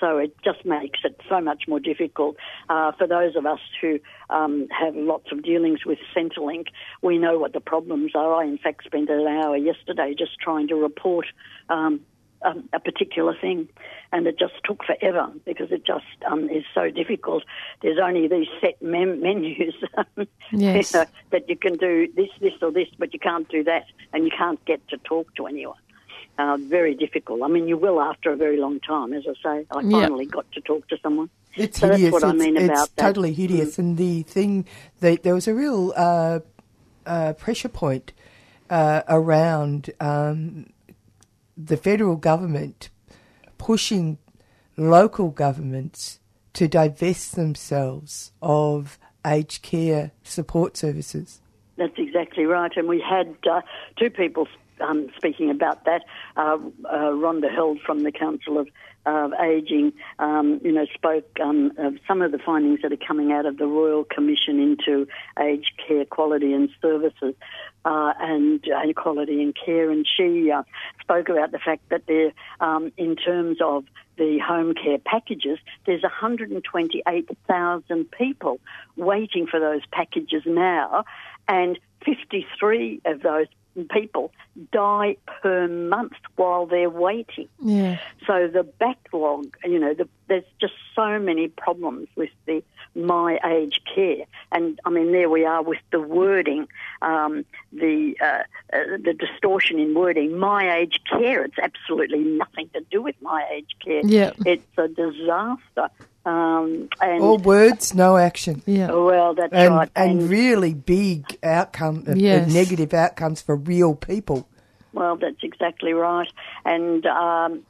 So it just makes it so much more difficult uh, for those of us who um, have lots of dealings with Centrelink. We know what the problems are. I, in fact, spent an hour yesterday just trying to report um, um, a particular thing, and it just took forever because it just um, is so difficult. There's only these set mem- menus Yes. you know, that you can do this, this, or this, but you can't do that, and you can't get to talk to anyone. Uh, very difficult. I mean, you will after a very long time. As I say, I Yeah. finally got to talk to someone. It's so hideous. that's what it's, I mean it's about that. Mm. totally hideous. And the thing that there was a real uh, uh, pressure point uh, around um, the federal government pushing local governments to divest themselves of aged care support services. That's exactly right. And we had uh, two people um, speaking about that. Uh, uh, Rhonda Held from the Council of Aging, um, you know, spoke um, of some of the findings that are coming out of the Royal Commission into aged care quality and services uh, and quality and care. And she uh, spoke about the fact that there, um, in terms of the home care packages, there's 128,000 people waiting for those packages now, and 53 of those people die per month while they're waiting. Yeah. So the backlog, you know, the, there's just so many problems with the my age care, and I mean there we are with the wording, um, the uh, uh, the distortion in wording. My age care, it's absolutely nothing to do with my age care. Yeah. it's a disaster. Um, and All words, no action. Yeah. Well, that's and, right. And, And- really big outcome, uh, uh, Yes. negative outcomes for real people. Well, that's exactly right. And um,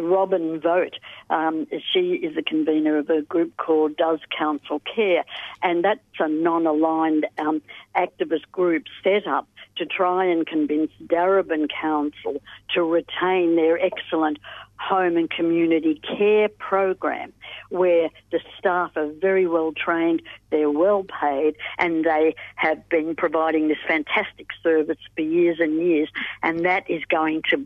Robin Vote, um, she is the convener of a group called Does Council Care, and that's a non-aligned um, activist group set up to try and convince Darebin Council to retain their excellent home and community care program where the staff are very well trained, they're well paid, and they have been providing this fantastic service for years and years, and that is going to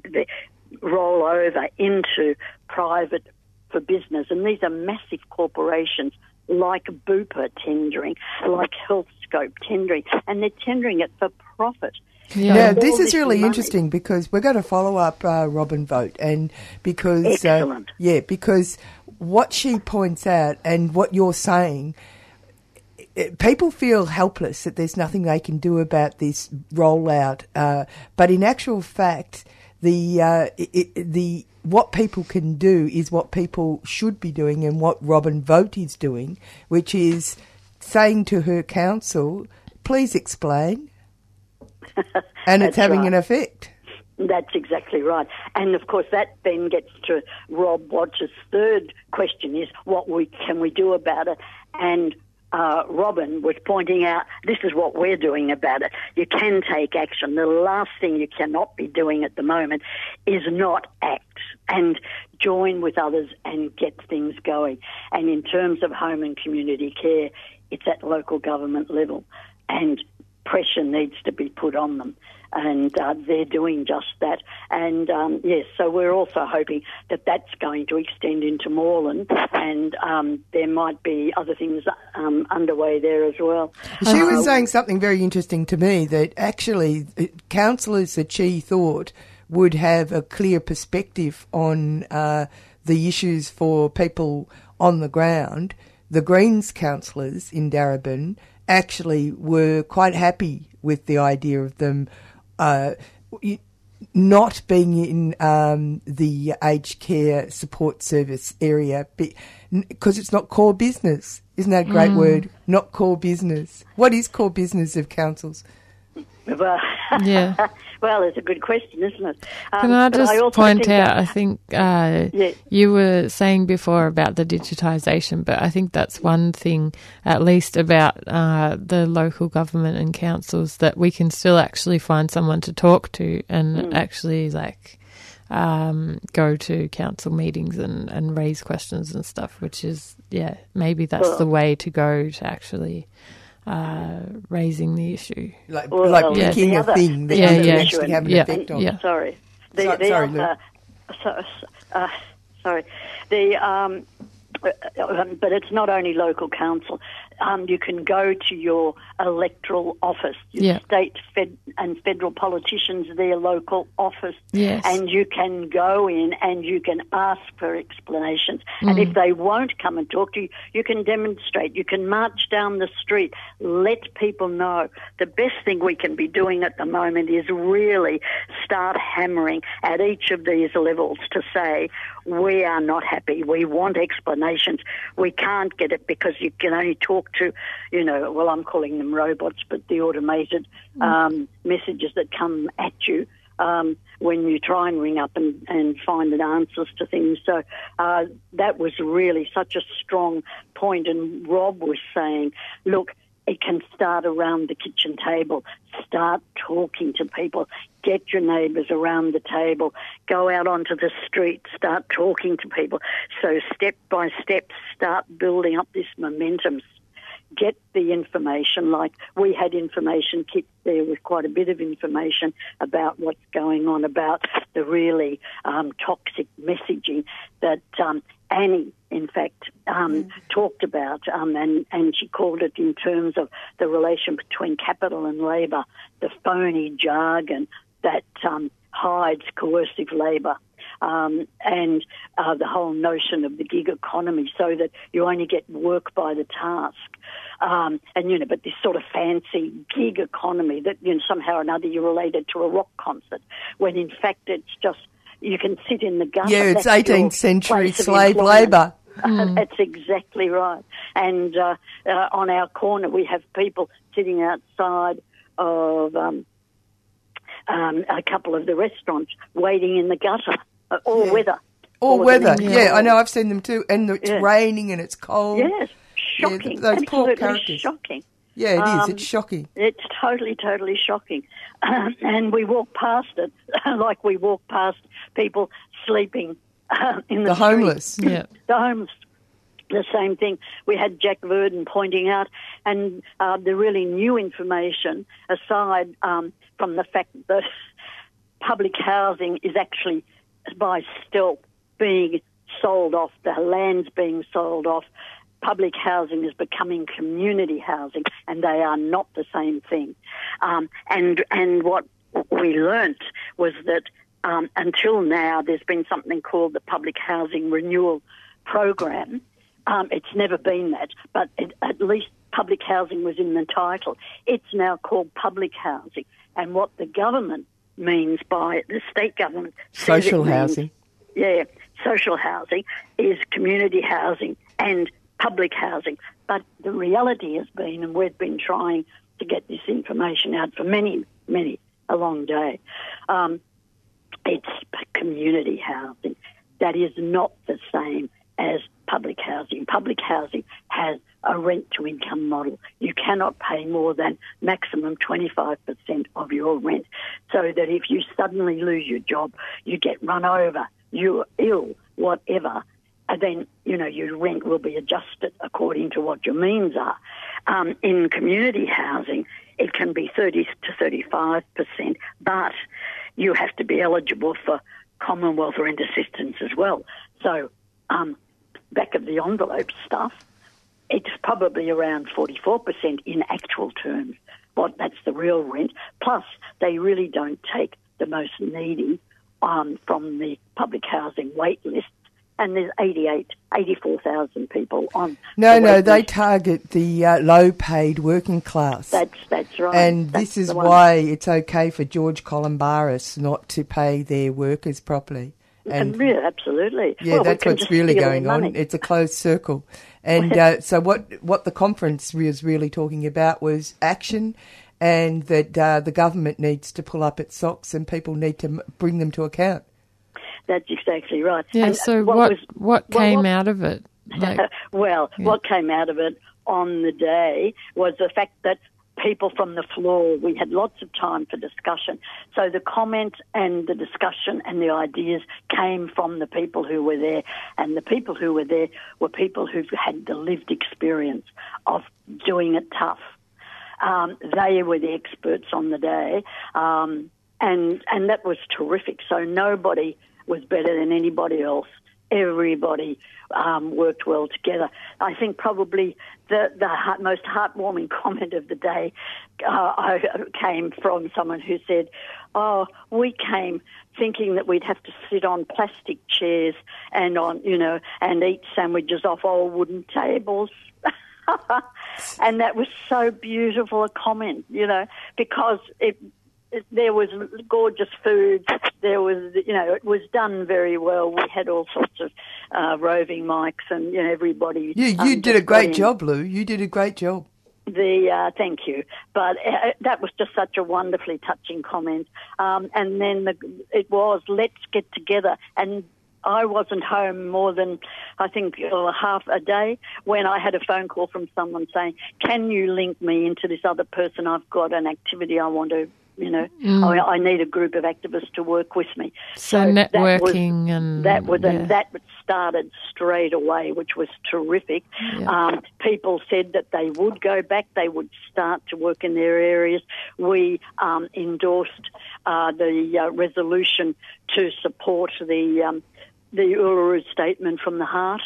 roll over into private for business. And these are massive corporations like Bupa tendering, like HealthScope tendering, and they're tendering it for profit. Now, So this all is really money- interesting because we're going to follow up uh, Robin Vote, and because uh, Excellent. yeah, because what she points out and what you're saying, i- people feel helpless that there's nothing they can do about this rollout. Uh, but in actual fact, the uh, i i the what people can do is what people should be doing, and what Robin Vote is doing, which is saying to her council, "Please explain." and it's having right. an effect. That's exactly right. And of course, that then gets to Rob Watts's third question is what we can we do about it? And uh, Robin was pointing out this is what we're doing about it. You can take action. The last thing you cannot be doing at the moment is not act and join with others and get things going. And in terms of home and community care, it's at local government level. And pressure needs to be put on them. And uh, they're doing just that. And um, yes, so we're also hoping that that's going to extend into Moreland, and um, there might be other things um, underway there as well. She Uh, was saying something very interesting to me that actually uh, councillors that she thought would have a clear perspective on uh, the issues for people on the ground, the Greens councillors in Darebin actually were quite happy with the idea of them uh, not being in um, the aged care support service area because it's not core business. Isn't that a great Mm. word? Not core business. What is core business of councils? Well, Yeah. well, it's a good question, isn't it? Um, Can I just also point out? I think uh, Yeah. you were saying before about the digitisation, but I think that's one thing, at least about uh, the local government and councils, that we can still actually find someone to talk to and Mm. actually like um, go to council meetings and, and raise questions and stuff. Which is, yeah, maybe that's Well- the way to go to actually. Uh, raising the issue, like Well, like the picking a other- thing that the you other can yeah. actually have an Yeah. effect on. Yeah. Sorry. The, So- the sorry, other, so, uh, sorry. The um, uh, um, but it's not only local council. Um, you can go to your electoral office, your Yeah. state fed, and federal politicians, their local office, Yes. and you can go in and you can ask for explanations. And Mm. if they won't come and talk to you, you can demonstrate. You can march down the street. Let people know. The best thing we can be doing at the moment is really start hammering at each of these levels to say we are not happy. We want explanations. We can't get it because you can only talk to, you know, well, I'm calling them robots, but the automated um, messages that come at you um, when you try and ring up and, and find the answers to things. So uh, that was really such a strong point. And Rob was saying, look, it can start around the kitchen table. Start talking to people. Get your neighbours around the table. Go out onto the street. Start talking to people. So step by step, start building up this momentum. Get the information. Like we had information kits there with quite a bit of information about what's going on, about the really um, toxic messaging that um, Annie, in fact, um, talked about, um, and, and she called it in terms of the relation between capital and labour, the phony jargon that um, hides coercive labour. Um, and uh, the whole notion of the gig economy, so that you only get work by the task, um, and you know, but this sort of fancy gig economy that you know somehow or another you're related to a rock concert, when in fact it's just you can sit in the gutter. Yeah, it's that's 18th century slave employment. labour. That's exactly right. And uh, uh, on our corner, we have people sitting outside of um, um, a couple of the restaurants waiting in the gutter, uh, all Yeah. weather. All for weather. next Yeah. I know. I've seen them too. And it's Yeah. raining and it's cold. Yes, Yeah, shocking. those poor Absolutely characters. shocking. Yeah, it is. Um, It's shocking. It's totally, totally shocking. and we walk past it like we walk past people sleeping in the, The homeless. Yeah. The homeless. The same thing. We had Jack Verdon pointing out, and uh, the really new information, aside um, from the fact that public housing is actually by stealth being sold off, the land's being sold off. Public housing is becoming community housing, and they are not the same thing. Um, and and what we learnt was that um, until now, there's been something called the Public Housing Renewal Program. Um, it's never been that, but it, at least public housing was in the title. It's now called public housing, and what the government means by it, the state government Social means- housing. yeah, social housing is community housing and public housing. But the reality has been, and we've been trying to get this information out for many, many, a long day. Um, it's community housing. That is not the same as public housing. Public housing has a rent to income model. You cannot pay more than maximum 25% of your rent. So that if you suddenly lose your job, you get run over, you're ill, whatever, and then, you know, your rent will be adjusted according to what your means are. Um, in community housing, it can be 30 to 35%, but you have to be eligible for Commonwealth rent assistance as well. So, um, back of the envelope stuff, it's probably around 44% in actual terms. What that's the real rent. Plus, they really don't take the most needy um, from the public housing wait lists. And there's 88, 84,000 people on. No, the no, they target the uh, low-paid working class. That's that's right. and That's this is why it's okay for George Calombaris not to pay their workers properly. And, yeah, absolutely. Yeah, Well, that's what's really going on. It's a closed circle. And uh, so what what the conference was really talking about was action and that uh, the government needs to pull up its socks and people need to bring them to account. That's exactly right. Yeah. And so what was- what, well, came what- out of it? Like, well, Yeah. what came out of it on the day was the fact that people from the floor, we had lots of time for discussion. So the comment and the discussion and the ideas came from the people who were there. And the people who were there were people who've had the lived experience of doing it tough. Um, they were the experts on the day. Um, and, and that was terrific. So nobody was better than anybody else. everybody um, worked well together. I think probably the, the heart, most heartwarming comment of the day uh, came from someone who said, "Oh, we came thinking that we'd have to sit on plastic chairs and on, you know, and eat sandwiches off old wooden tables." and that was so beautiful a comment, you know, because it there was gorgeous food. There was, you know, it was done very well. We had all sorts of uh, roving mics, and you know, everybody. You you um, did a great in. job, Lou. You did a great job. The uh, thank you, but uh, that was just such a wonderfully touching comment. Um, and then the, it was let's get together and. I wasn't home more than, I think, uh, half a day when I had a phone call from someone saying, Can you link me into this other person? I've got an activity I want to you know, Mm. I, I need a group of activists to work with me. So, that was- networking and that was yeah. and that started straight away, which was terrific. Yeah. Um, people said that they would go back, they would start to work in their areas. We um, endorsed uh, the uh, resolution to support the. Um, the Uluru Statement from the Heart,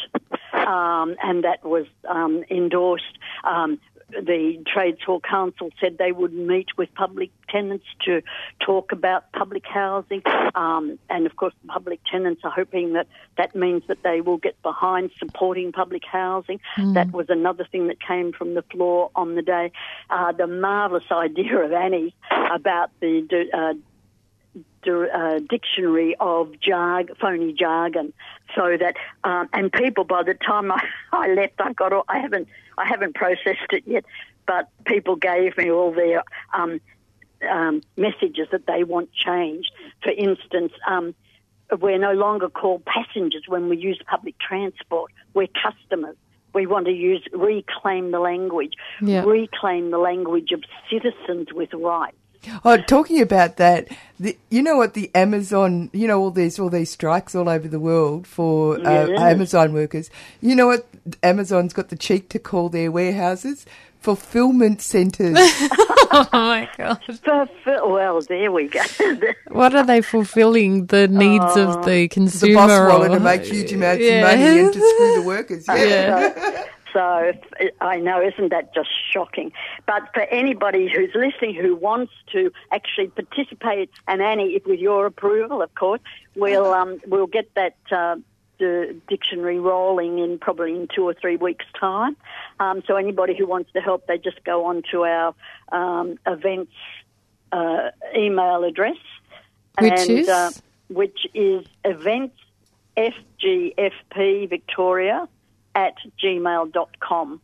um, and that was um, endorsed. Um, the Trades Hall Council said they would meet with public tenants to talk about public housing, um, and of course, public tenants are hoping that that means that they will get behind supporting public housing. Mm. That was another thing that came from the floor on the day. Uh, the marvellous idea of Annie about the uh, uh, dictionary of jarg- phony jargon, so that um, and people by the time I, I left, I got all, I haven't I haven't processed it yet, but people gave me all their um, um, messages that they want changed. For instance. Um, we're no longer called passengers when we use public transport. We're customers. We want to use reclaim the language, Yeah. reclaim the language of citizens with rights. Oh, talking about that, the, you know what the Amazon, you know all these all these strikes all over the world for uh, Yes. Amazon workers. You know what Amazon's got the cheek to call their warehouses fulfillment centres. oh my god! Fulfill- well, there we go. What are they fulfilling the needs of the the consumer? boss wanted to make huge amounts Yeah. of money and to screw the workers. Yeah. Yeah. So I know, isn't that just shocking? But for anybody who's listening who wants to actually participate, and Annie, if with your approval, of course, we'll um, we'll get that. Uh, the dictionary rolling in probably in two or three weeks' time. Um, so anybody who wants to help, they just go on to our um, events uh, email address, Which and, is? uh, which is events fgfp victoria at gmail.com.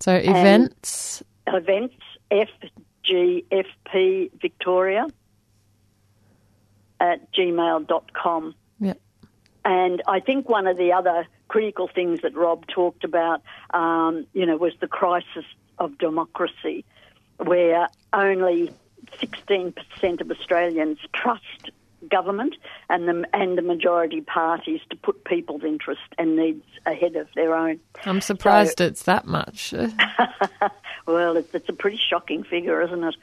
So And- events. Events fgfp victoria at gmail.com. Yeah. And I think one of the other critical things that Rob talked about, um, you know, was the crisis of democracy, where only 16% of Australians trust government and the, and the majority parties to put people's interests and needs ahead of their own. I'm surprised it's that much. Well, it's, it's a pretty shocking figure, isn't it?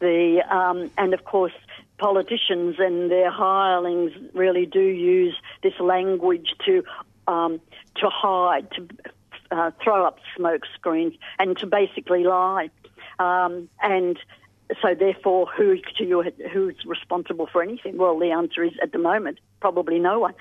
The um, and of course, politicians and their hirelings really do use this language to um, to hide, to uh, throw up smoke screens, and to basically lie. Um, and so, therefore, who to you, who's responsible for anything? Well, the answer is at the moment probably no one.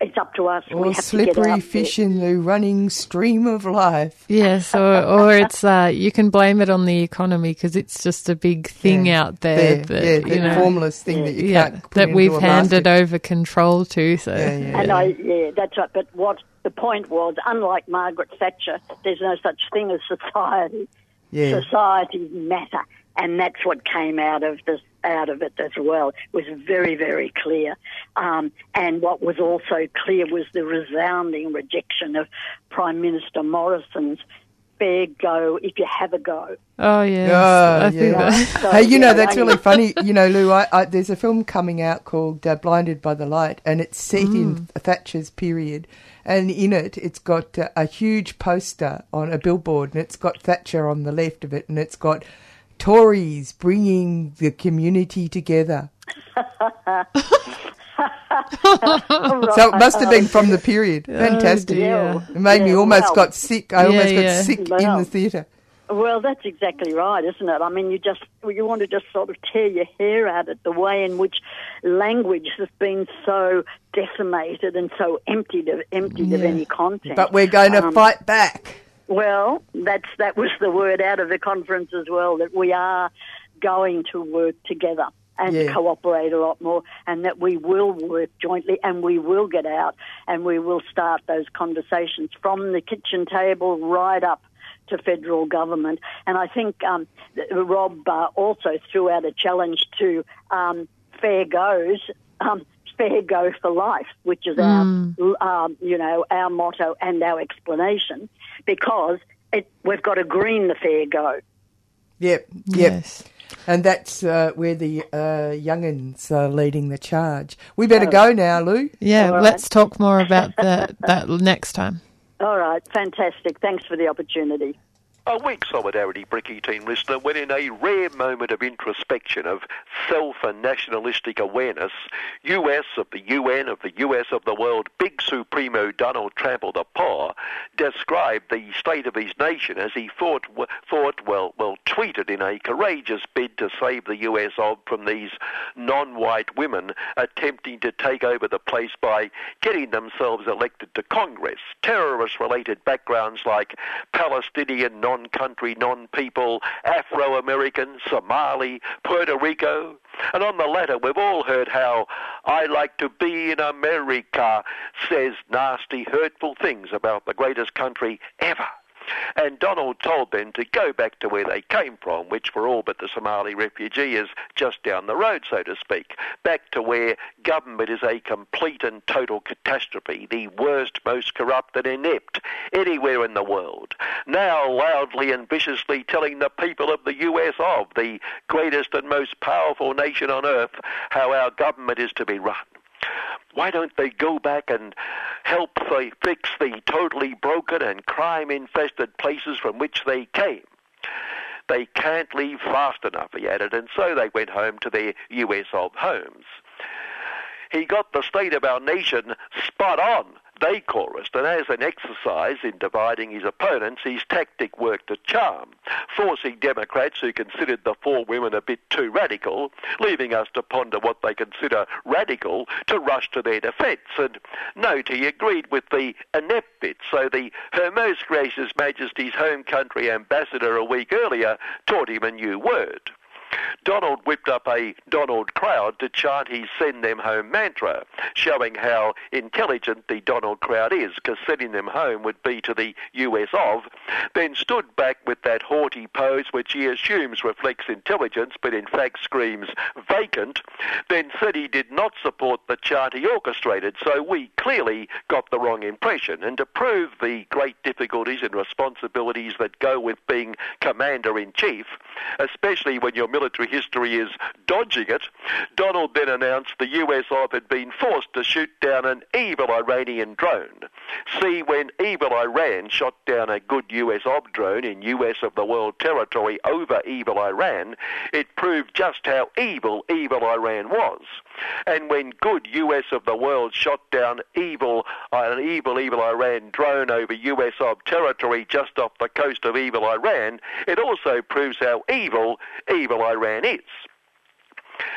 It's up to us. we Or have to get slippery out there. fish in the running stream of life. Yes, or, or it's uh, you can blame it on the economy because it's just a big thing Yeah. out there. There, that, yeah, you that know, formless thing that you yeah, can't put that into we've a handed basket. over control to. So And I, yeah, that's right. But what the point was, unlike Margaret Thatcher, there's no such thing as society. Yeah. Societies matter, and that's what came out of this. Out of it as well It was very, very clear. Um, and what was also clear was the resounding rejection of Prime Minister Morrison's fair go if you have a go. Oh yes, Oh, I think yeah. that. So, hey, you yeah, know that's really funny. You know, Lou, I, I, there's a film coming out called uh, "Blinded by the Light," and it's set in Thatcher's period. And in it, it's got uh, a huge poster on a billboard, and it's got Thatcher on the left of it, and it's got Tories bringing the community together. So it must have been from the period. Fantastic. dear. It made me almost well- got sick. I almost got yeah. sick in the theatre. Well, that's exactly right, isn't it? I mean, you just you want to just sort of tear your hair out at the way in which language has been so decimated and so emptied of emptied of any content. But we're going to Um, fight back. Well, that's that was the word out of the conference as well that we are going to work together and Yeah. cooperate a lot more, and that we will work jointly and we will get out and we will start those conversations from the kitchen table right up to federal government. And I think um, Rob uh, also threw out a challenge to um, fair goes. Um, Fair go for life, which is our, um, you know, our motto and our explanation, because it, we've got to green the fair go. Yep, yep. Yes. And that's uh, where the uh, young'uns are leading the charge. We better Oh. go now, Lou. Yeah, All right. let's talk more about that that next time. All right, fantastic. Thanks for the opportunity. A weak Solidarity Bricky team listener when in a rare moment of introspection, of self and nationalistic awareness, US of the UN, of the US of the world, big supremo Donald Trample the poor, described the state of his nation as he thought, thought well, well, tweeted in a courageous bid to save the US of from these non-white women attempting to take over the place by getting themselves elected to Congress. Terrorist-related backgrounds like Palestinian, non-country, non-people, Afro-American, Somali, Puerto Rico. And on the latter, we've all heard how I like to be in America says nasty, hurtful things about the greatest country ever. And Donald told them to go back to where they came from, which were all but the Somali refugees just down the road, so to speak. Back to where government is a complete and total catastrophe, the worst, most corrupt and inept anywhere in the world. Now loudly and viciously telling the people of the US of, the greatest and most powerful nation on earth, how our government is to be run. Why don't they go back and help fix the totally broken and crime infested places from which they came? They can't leave fast enough, he added, and so they went home to their US of homes. He got the state of our nation spot on, they chorused, and as an exercise in dividing his opponents, his tactic worked a charm, forcing Democrats who considered the four women a bit too radical, leaving us to ponder what they consider radical, to rush to their defence. And note he agreed with the inept bit, so the Her Most Gracious Majesty's Home Country Ambassador a week earlier taught him a new word. Donald whipped up a Donald crowd to chant his send them home mantra, showing how intelligent the Donald crowd is, because sending them home would be to the US of, then stood back with that haughty pose which he assumes reflects intelligence but in fact screams vacant, then said he did not support the chant he orchestrated, so we clearly got the wrong impression. And to prove the great difficulties and responsibilities that go with being commander-in-chief, especially when your military history is dodging it, Donald then announced the US of had been forced to shoot down an evil Iranian drone. See, when evil Iran shot down a good US of drone in US of the world territory over evil Iran, it proved just how evil evil Iran was. And when good US of the world shot down evil an evil evil Iran drone over US of territory just off the coast of evil Iran, it also proves how evil evil Iran is.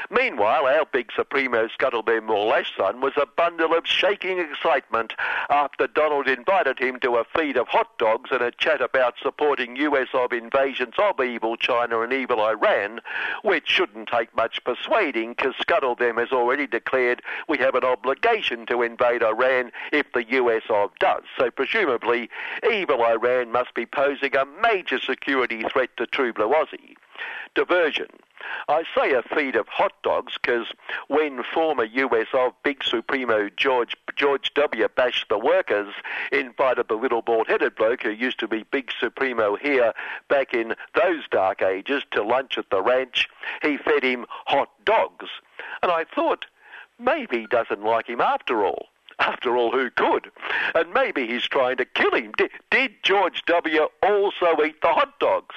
Meanwhile, our big Supremo Scuttlebell Morlash son was a bundle of shaking excitement after Donald invited him to a feed of hot dogs and a chat about supporting US of invasions of evil China and evil Iran, which shouldn't take much persuading because Scuttlebell has already declared we have an obligation to invade Iran if the US of does. So presumably, evil Iran must be posing a major security threat to True Blue Aussie. Diversion. I say a feed of hot dogs because when former US of Big Supremo George George W. bashed the workers, invited the little bald-headed bloke who used to be Big Supremo here back in those dark ages to lunch at the ranch, he fed him hot dogs. And I thought, maybe he doesn't like him after all. After all, who could? And maybe he's trying to kill him. Did, did George W. also eat the hot dogs?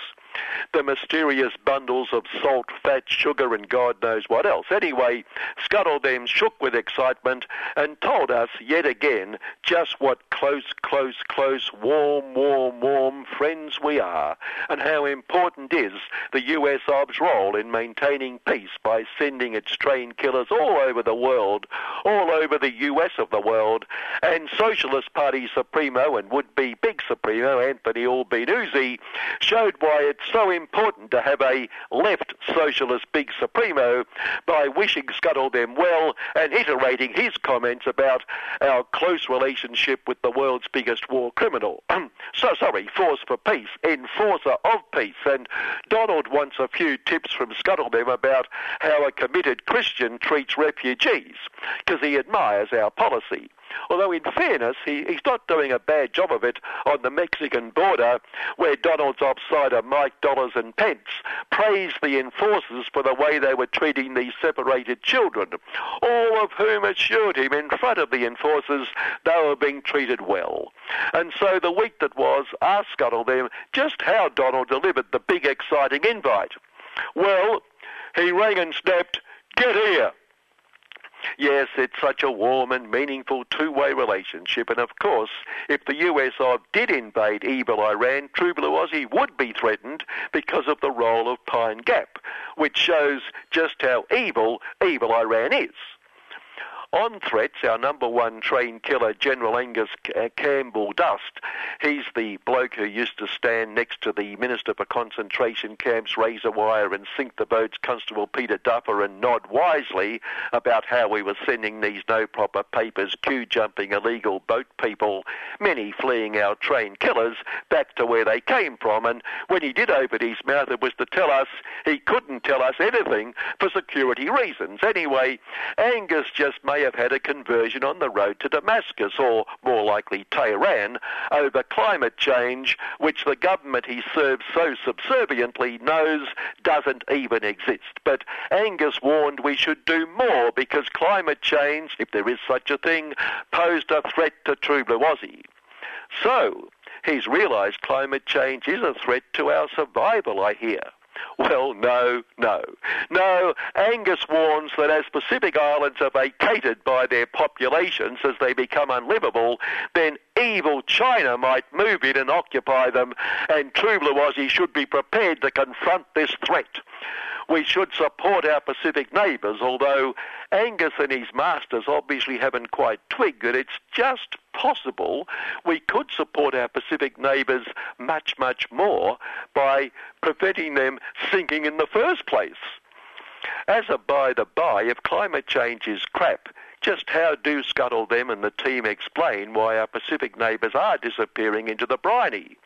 The mysterious bundles of salt, fat, sugar, and God knows what else. Anyway, Scuttle them shook with excitement and told us yet again just what close, close, close, warm, warm, warm friends we are, and how important is the US Ob's role in maintaining peace by sending its trained killers all over the world, all over the US of the world, and Socialist Party Supremo and would-be big Supremo Anthony Albanese showed why it's so important to have a left socialist big Supremo by wishing Scuttle them well and iterating his comments about our close relationship with the world's biggest war criminal. so sorry, Force for Peace, enforcer of peace. And Donald wants a few tips from Scuttle them about how a committed Christian treats refugees, because he admires our policy. Although, in fairness, he, he's not doing a bad job of it on the Mexican border, where Donald's offsider Mike Dollars and Pence praised the enforcers for the way they were treating these separated children, all of whom assured him in front of the enforcers they were being treated well. And so the week that was asked Scuttle them just how Donald delivered the big exciting invite. Well, he rang and snapped, Get here! Yes, it's such a warm and meaningful two-way relationship, and of course, if the USR did invade evil Iran, True Blue Aussie would be threatened because of the role of Pine Gap, which shows just how evil evil Iran is. On threats, our number one trained killer, General Angus uh, Campbell Dust, he's the bloke who used to stand next to the Minister for Concentration Camps, razor wire and sink the boats, Constable Peter Duffer, and nod wisely about how we were sending these no proper papers, queue jumping illegal boat people, many fleeing our trained killers, back to where they came from. And when he did open his mouth, it was to tell us he couldn't tell us anything for security reasons. Anyway, Angus just may have had a conversion on the road to Damascus, or more likely Tehran, over climate change, which the government he serves so subserviently knows doesn't even exist. But Angus warned we should do more because climate change, if there is such a thing, posed a threat to True Blue Aussie. So, he's realised climate change is a threat to our survival, I hear. Well, no, no. No, Angus warns that as Pacific Islands are vacated by their populations as they become unlivable, then evil China might move in and occupy them, and True Blue should be prepared to confront this threat. We should support our Pacific neighbours, although Angus and his masters obviously haven't quite twigged that it's just possible we could support our Pacific neighbours much, much more by preventing them sinking in the first place. As a by the by, if climate change is crap, just how do Scuttle them and the team explain why our Pacific neighbours are disappearing into the briny?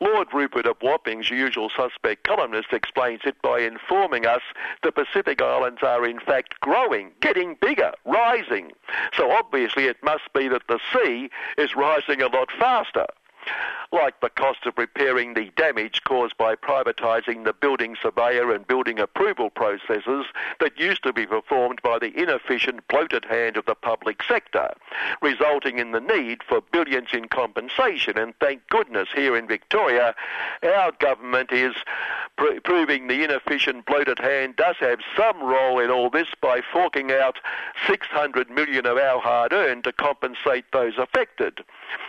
Lord Rupert of Wapping's usual suspect columnist explains it by informing us the Pacific Islands are in fact growing, getting bigger, rising. So obviously it must be that the sea is rising a lot faster like the cost of repairing the damage caused by privatising the building surveyor and building approval processes that used to be performed by the inefficient, bloated hand of the public sector, resulting in the need for billions in compensation. And thank goodness here in Victoria, our government is pr- proving the inefficient, bloated hand does have some role in all this by forking out 600 million of our hard earned to compensate those affected.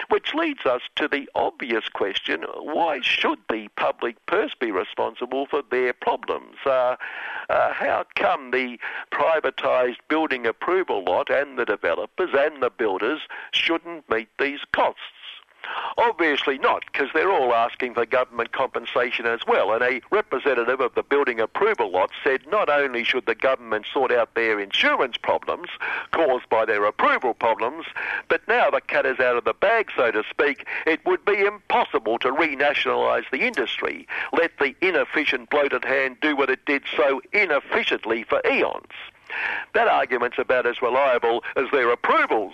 Which leads us to the obvious question why should the public purse be responsible for their problems? Uh, uh, how come the privatised building approval lot and the developers and the builders shouldn't meet these costs? Obviously not, because they're all asking for government compensation as well. And a representative of the building approval lot said not only should the government sort out their insurance problems caused by their approval problems, but now the cat is out of the bag, so to speak, it would be impossible to renationalise the industry. Let the inefficient bloated hand do what it did so inefficiently for eons. That argument's about as reliable as their approvals.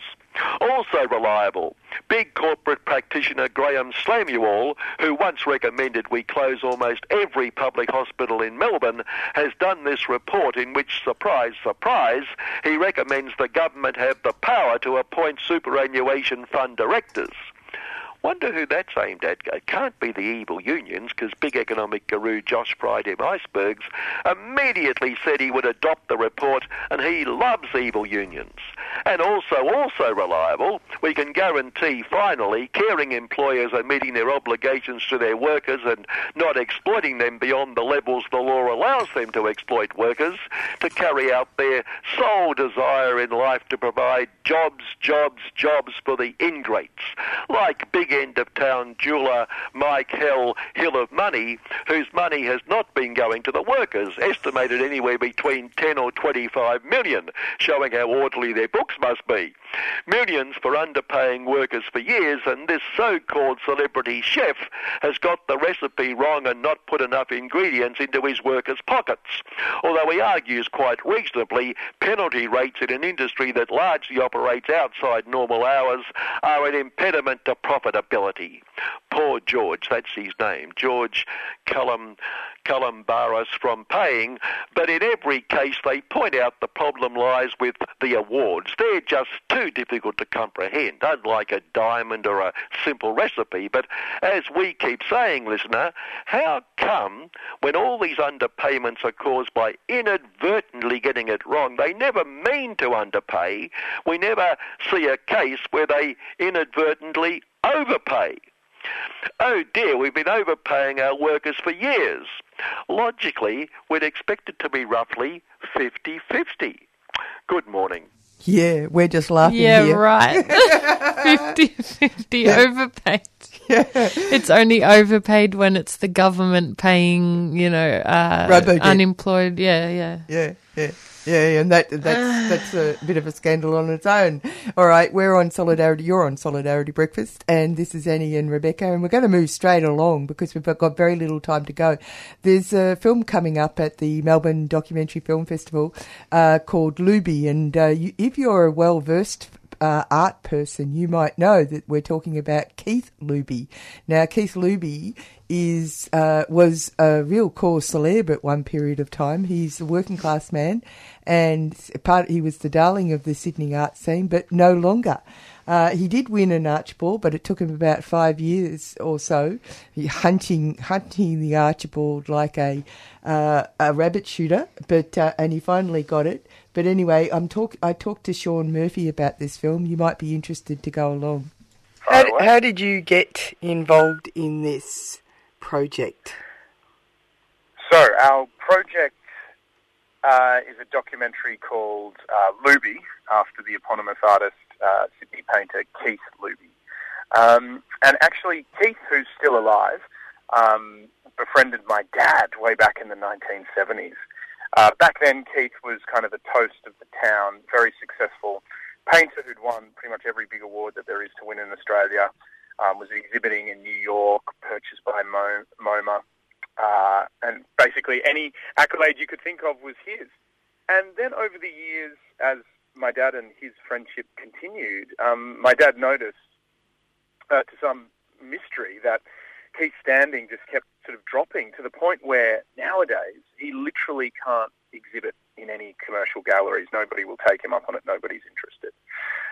Also reliable, big corporate practitioner Graham Slamuel, who once recommended we close almost every public hospital in Melbourne, has done this report in which, surprise, surprise, he recommends the government have the power to appoint superannuation fund directors. Wonder who that's aimed at. It can't be the evil unions, because big economic guru Josh Fried M. Icebergs immediately said he would adopt the report, and he loves evil unions. And also, also reliable, we can guarantee finally caring employers are meeting their obligations to their workers and not exploiting them beyond the levels the law allows them to exploit workers to carry out their sole desire in life to provide jobs, jobs, jobs for the ingrates, like big end of town jeweller Mike Hill, Hill of Money, whose money has not been going to the workers, estimated anywhere between 10 or 25 million, showing how orderly their books must be. Millions for underpaying workers for years, and this so-called celebrity chef has got the recipe wrong and not put enough ingredients into his workers' pockets. Although he argues quite reasonably, penalty rates in an industry that largely operates outside normal hours are an impediment to profitability ability. Poor George, that's his name, George Cullum, Barras from paying, but in every case they point out the problem lies with the awards. They're just too difficult to comprehend, unlike a diamond or a simple recipe. But as we keep saying, listener, how come when all these underpayments are caused by inadvertently getting it wrong, they never mean to underpay, we never see a case where they inadvertently overpay. Oh dear, we've been overpaying our workers for years. Logically, we'd expect it to be roughly 50 50. Good morning. Yeah, we're just laughing Yeah, here. right. 50 50 overpaid. It's only overpaid when it's the government paying, you know, uh, unemployed. Yeah, yeah. Yeah, yeah, yeah, and that that's that's a bit of a scandal on its own. All right, we're on Solidarity. You're on Solidarity Breakfast, and this is Annie and Rebecca, and we're going to move straight along because we've got very little time to go. There's a film coming up at the Melbourne Documentary Film Festival uh, called Looby, and uh, you, if you're a well versed uh, art person, you might know that we're talking about Keith Looby. Now, Keith Looby is uh, was a real cause célèbre at one period of time. He's a working class man, and part he was the darling of the Sydney art scene, but no longer. Uh, he did win an Archibald, but it took him about five years or so, hunting hunting the Archibald like a uh, a rabbit shooter. But uh, and he finally got it. But anyway, I'm talk. I talked to Sean Murphy about this film. You might be interested to go along. How, how did you get involved in this project? So our project uh, is a documentary called uh, Looby, after the eponymous artist uh, Sydney painter Keith Looby. Um, and actually, Keith, who's still alive, um, befriended my dad way back in the 1970s. Uh, back then, Keith was kind of the toast of the town, very successful painter who'd won pretty much every big award that there is to win in Australia. Um, was exhibiting in New York, purchased by Mo- MoMA, uh, and basically any accolade you could think of was his. And then over the years, as my dad and his friendship continued, um, my dad noticed, uh, to some mystery, that Keith's standing just kept sort of dropping to the point where nowadays he literally can't exhibit in any commercial galleries. Nobody will take him up on it. Nobody's interested.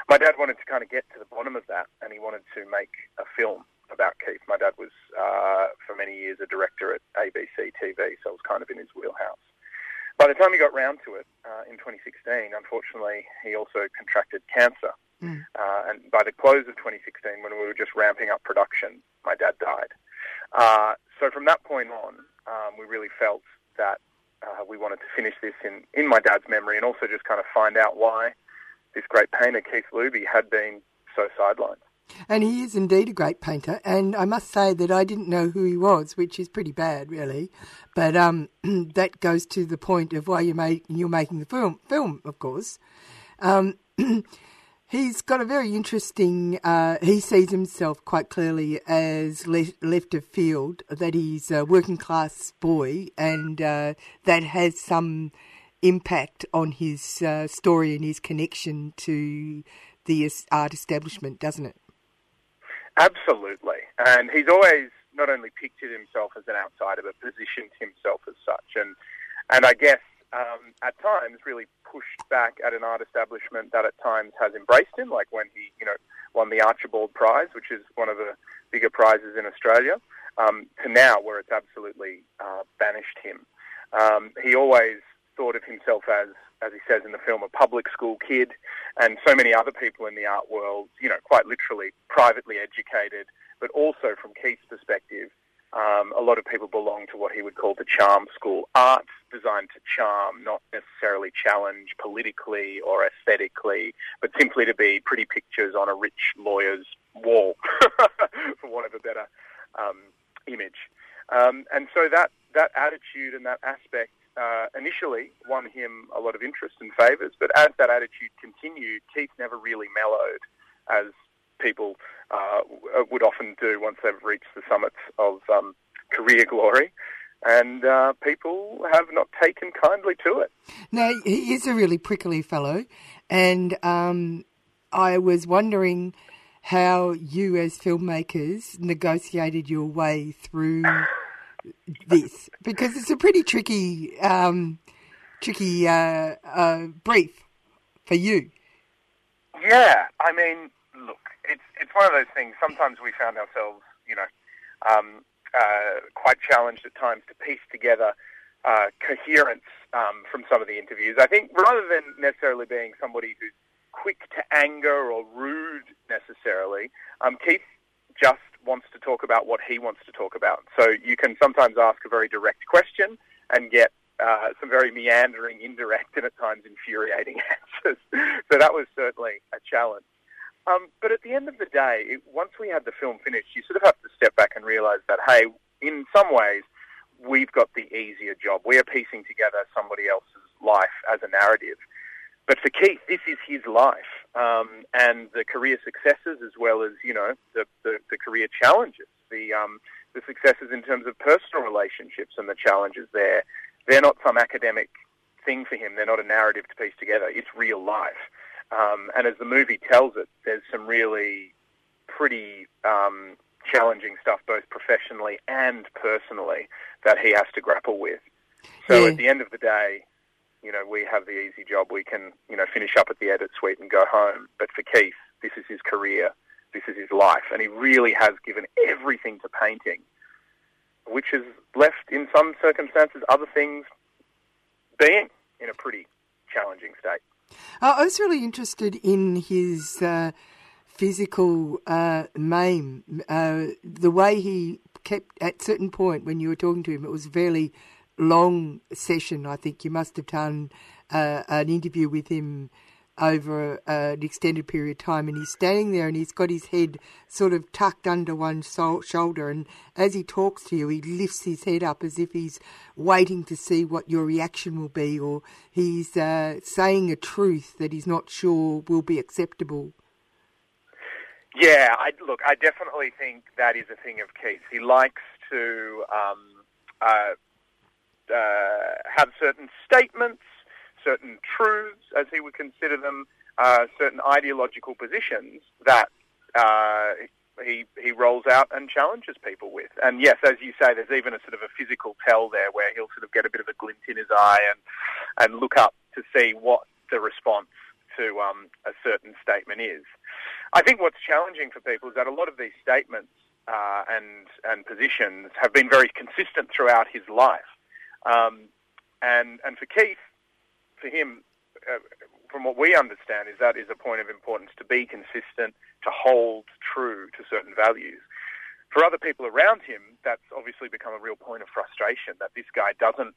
My dad wanted to kind of get to the bottom of that, and he wanted to make a film about Keith. My dad was, uh, for many years, a director at ABC TV, so it was kind of in his wheelhouse. By the time he got round to it uh, in 2016, unfortunately, he also contracted cancer. Mm. Uh, and by the close of 2016, when we were just ramping up production, my dad died. Uh, so from that point on, um, we really felt that uh, we wanted to finish this in, in my dad's memory and also just kind of find out why this great painter, Keith Looby, had been so sidelined. And he is indeed a great painter, and I must say that I didn't know who he was, which is pretty bad, really. But um, that goes to the point of why you make, you're making the film, film of course. Um, he's got a very interesting. Uh, he sees himself quite clearly as le- left of field. That he's a working class boy, and uh, that has some impact on his uh, story and his connection to the art establishment, doesn't it? Absolutely. And he's always not only pictured himself as an outsider, but positioned himself as such. And and I guess um, at times really pushed back at an art establishment that at times has embraced him, like when he, you know, won the Archibald Prize, which is one of the bigger prizes in Australia, um, to now where it's absolutely uh, banished him. Um, he always thought of himself as, as he says in the film, a public school kid, and so many other people in the art world, you know, quite literally privately educated, but also from Keith's perspective, um, a lot of people belong to what he would call the charm school. Art's designed to charm, not necessarily challenge politically or aesthetically, but simply to be pretty pictures on a rich lawyer's wall, for want of a better um, image. Um, and so that, that attitude and that aspect uh, initially won him a lot of interest and favours, but as that attitude continued, Keith never really mellowed as people uh, would often do once they've reached the summits of um, career glory. And uh, people have not taken kindly to it. Now, he is a really prickly fellow, and um, I was wondering how you, as filmmakers, negotiated your way through this because it's a pretty tricky, um, tricky uh, uh, brief for you. Yeah, I mean, it's it's one of those things. Sometimes we found ourselves, you know, um, uh, quite challenged at times to piece together uh, coherence um, from some of the interviews. I think rather than necessarily being somebody who's quick to anger or rude necessarily, um, Keith just wants to talk about what he wants to talk about. So you can sometimes ask a very direct question and get uh, some very meandering, indirect, and at times infuriating answers. so that was certainly a challenge. Um, but at the end of the day, it, once we had the film finished, you sort of have to step back and realize that, hey, in some ways, we've got the easier job. We are piecing together somebody else's life as a narrative. But for Keith, this is his life, um, and the career successes as well as you know the the, the career challenges, the um, the successes in terms of personal relationships and the challenges there. They're not some academic thing for him. They're not a narrative to piece together. It's real life. Um, and as the movie tells it, there's some really pretty um, challenging stuff, both professionally and personally, that he has to grapple with. So Yeah. at the end of the day, you know, we have the easy job. We can, you know, finish up at the edit suite and go home. But for Keith, this is his career. This is his life. And he really has given everything to painting, which has left, in some circumstances, other things being in a pretty challenging state. I was really interested in his uh, physical uh. Uh, the way he kept, at certain point when you were talking to him, it was a fairly long session. I think you must have done uh, an interview with him over uh, an extended period of time, and he's standing there and he's got his head sort of tucked under one so- shoulder, and as he talks to you, he lifts his head up as if he's waiting to see what your reaction will be, or he's uh, saying a truth that he's not sure will be acceptable. Yeah, I, look, I definitely think that is a thing of Keith. He likes to um, uh, uh, have certain statements, certain truths, as he would consider them, uh, certain ideological positions that uh, he he rolls out and challenges people with. And yes, as you say, there's even a sort of a physical tell there where he'll sort of get a bit of a glint in his eye and and look up to see what the response to um, a certain statement is. I think what's challenging for people is that a lot of these statements uh, and and positions have been very consistent throughout his life. Um, and and for Keith, for him, uh, from what we understand, is that is a point of importance to be consistent, to hold true to certain values. For other people around him, that's obviously become a real point of frustration that this guy doesn't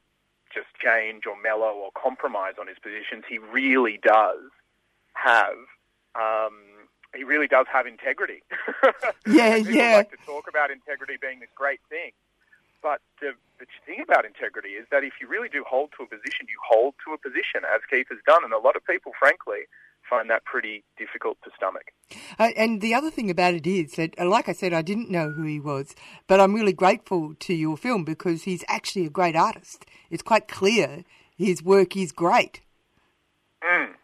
just change or mellow or compromise on his positions. He really does have. Um, he really does have integrity. Yeah, People yeah. like to talk about integrity being this great thing. But the, the thing about integrity is that if you really do hold to a position, you hold to a position, as Keith has done. And a lot of people, frankly, find that pretty difficult to stomach. Uh, and the other thing about it is that, uh, like I said, I didn't know who he was, but I'm really grateful to your film because he's actually a great artist. It's quite clear his work is great. Mm.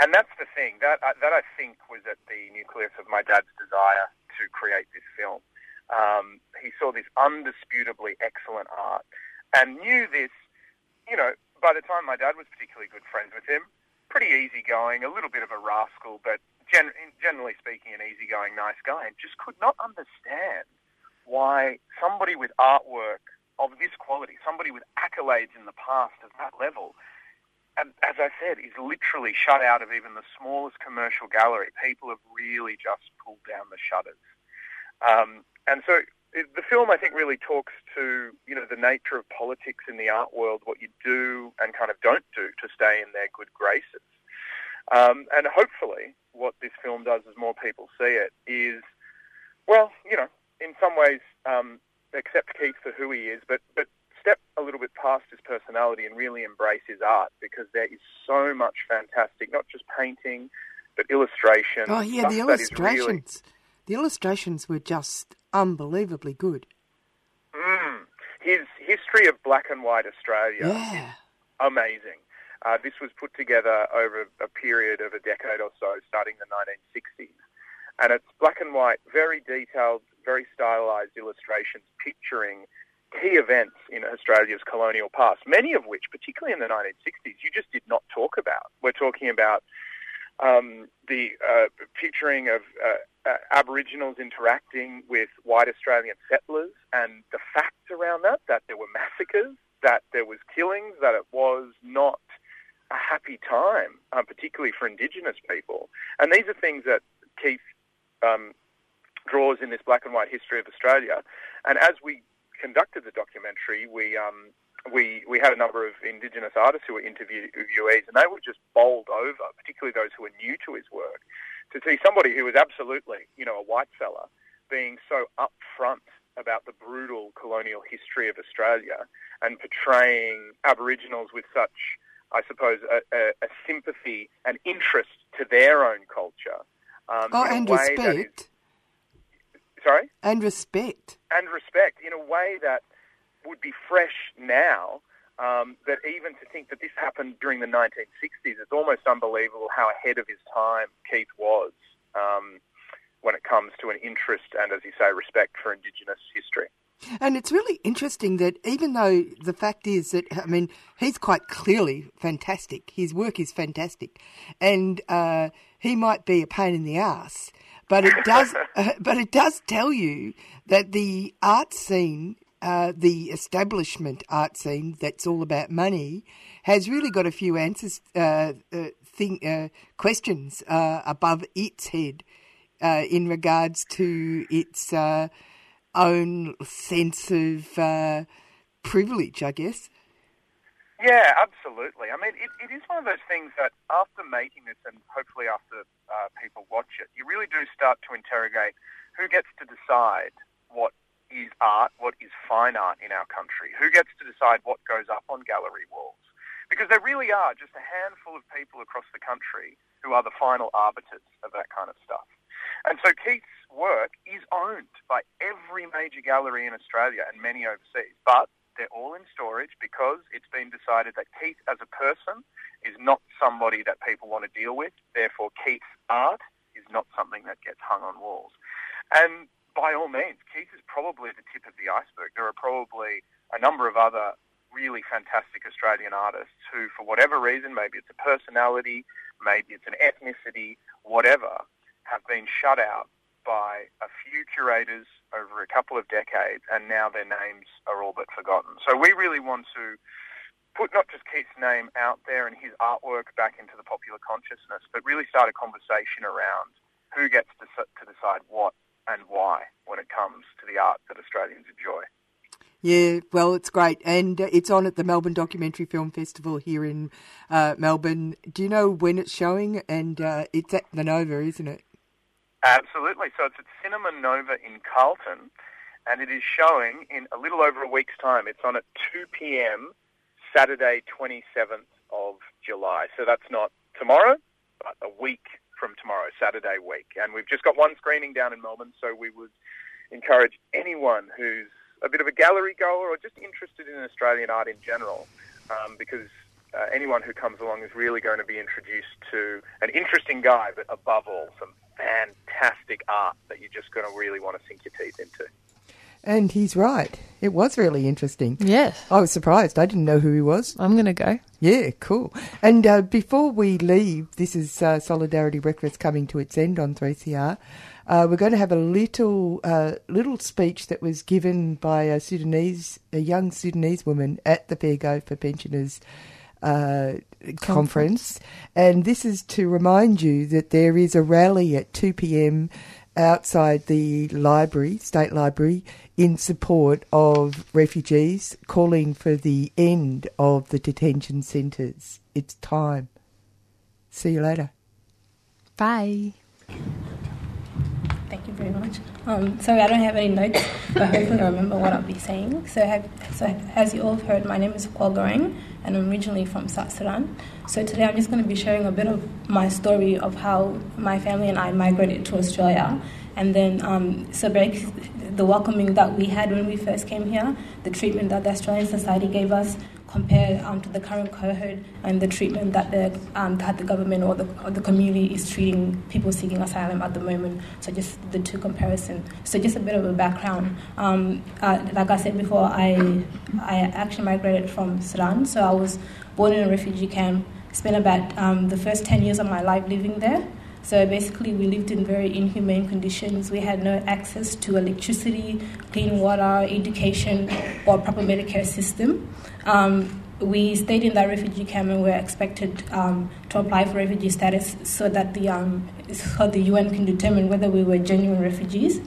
And that's the thing that uh, that I think was at the nucleus of my dad's desire to create this film. Um, he saw this undisputably excellent art and knew this, you know, by the time my dad was particularly good friends with him, pretty easygoing, a little bit of a rascal, but gen- generally speaking, an easygoing, nice guy, and just could not understand why somebody with artwork of this quality, somebody with accolades in the past of that level, and as I said, is literally shut out of even the smallest commercial gallery. People have really just pulled down the shutters. Um, and so it, the film, I think, really talks to you know the nature of politics in the art world, what you do and kind of don't do to stay in their good graces. Um, and hopefully, what this film does, as more people see it, is well, you know, in some ways, um, accept Keith for who he is, but but step a little bit past his personality and really embrace his art because there is so much fantastic, not just painting, but illustration. Oh yeah, the illustrations. The illustrations were just unbelievably good. Mm. His history of black and white Australia yeah. amazing. Uh, this was put together over a period of a decade or so, starting the 1960s. And it's black and white, very detailed, very stylized illustrations picturing key events in Australia's colonial past, many of which, particularly in the 1960s, you just did not talk about. We're talking about um, the uh, picturing of uh, uh, Aboriginals interacting with white Australian settlers and the facts around that, that there were massacres, that there was killings, that it was not a happy time, uh, particularly for Indigenous people. And these are things that Keith um, draws in this black and white history of Australia. And as we conducted the documentary, we um, we we had a number of Indigenous artists who were interviewees, and they were just bowled over, particularly those who were new to his work, to see somebody who was absolutely, you know, a white fella being so upfront about the brutal colonial history of Australia and portraying Aboriginals with such, I suppose, a, a, a sympathy and interest to their own culture. Um, oh, and respect. sorry? And respect. And respect in a way that would be fresh now. Um, that even to think that this happened during the 1960s, it's almost unbelievable how ahead of his time Keith was um, when it comes to an interest and, as you say, respect for Indigenous history. And it's really interesting that even though the fact is that, I mean, he's quite clearly fantastic. His work is fantastic. And uh, he might be a pain in the ass, but it does, uh, but it does tell you that the art scene uh, the establishment art scene that's all about money has really got a few answers, uh, uh, thing, uh, questions uh, above its head in regards to its own sense of privilege, I guess. Yeah, absolutely. I mean, it, it is one of those things that after making this and hopefully after people watch it, you really do start to interrogate who gets to decide what is art, what is fine art in our country? Who gets to decide what goes up on gallery walls? Because there really are just a handful of people across the country who are the final arbiters of that kind of stuff. And so Keith's work is owned by every major gallery in Australia and many overseas, but they're all in storage because it's been decided that Keith as a person is not somebody that people want to deal with. Therefore, Keith's art is not something that gets hung on walls. And by all means, Keith is probably the tip of the iceberg. There are probably a number of other really fantastic Australian artists who, for whatever reason, maybe it's a personality, maybe it's an ethnicity, whatever, have been shut out by a few curators over a couple of decades, and now their names are all but forgotten. So we really want to put not just Keith's name out there and his artwork back into the popular consciousness, but really start a conversation around who gets to, to decide what and why when it comes to the art that Australians enjoy. Yeah, well, it's great. And uh, it's on at the Melbourne Documentary Film Festival here in uh, Melbourne. Do you know when it's showing? And uh, it's at the Nova, isn't it? Absolutely. So it's at Cinema Nova in Carlton, and it is showing in a little over a week's time. It's on at 2 p.m. Saturday, 27th of July. So that's not tomorrow, but a week from tomorrow, Saturday week. And we've just got one screening down in Melbourne, so we would encourage anyone who's a bit of a gallery goer or just interested in Australian art in general, um, because uh, anyone who comes along is really going to be introduced to an interesting guy, but above all, some fantastic art that you're just going to really want to sink your teeth into. And he's right. It was really interesting. Yes. I was surprised. I didn't know who he was. I'm going to go. Yeah, cool. And uh, before we leave, this is uh, Solidarity Breakfast coming to its end on 3CR. Uh, we're going to have a little uh, little speech that was given by a Sudanese, a young Sudanese woman at the Fair Go for Pensioners uh, conference. And this is to remind you that there is a rally at 2 p.m. outside the library, State Library, in support of refugees, calling for the end of the detention centres. It's time. See you later. Bye. Thank you very much. Um, sorry, I don't have any notes, but hopefully I remember what I'll be saying. So, have, so as you all have heard, my name is Kwal Goreng, and I'm originally from South Sudan. So today I'm just going to be sharing a bit of my story of how my family and I migrated to Australia, and then um, so the welcoming that we had when we first came here, the treatment that the Australian society gave us, compared um, to the current cohort and the treatment that the um, that the government or the, or the community is treating people seeking asylum at the moment. So just the two comparison. So just a bit of a background. Um, uh, like I said before, I I actually migrated from Sudan. So I was born in a refugee camp. Spent about um, the first ten years of my life living there. So basically, we lived in very inhumane conditions. We had no access to electricity, clean water, education, or proper Medicare system. Um, we stayed in that refugee camp and were expected um, to apply for refugee status so that the um, so the UN can determine whether we were genuine refugees.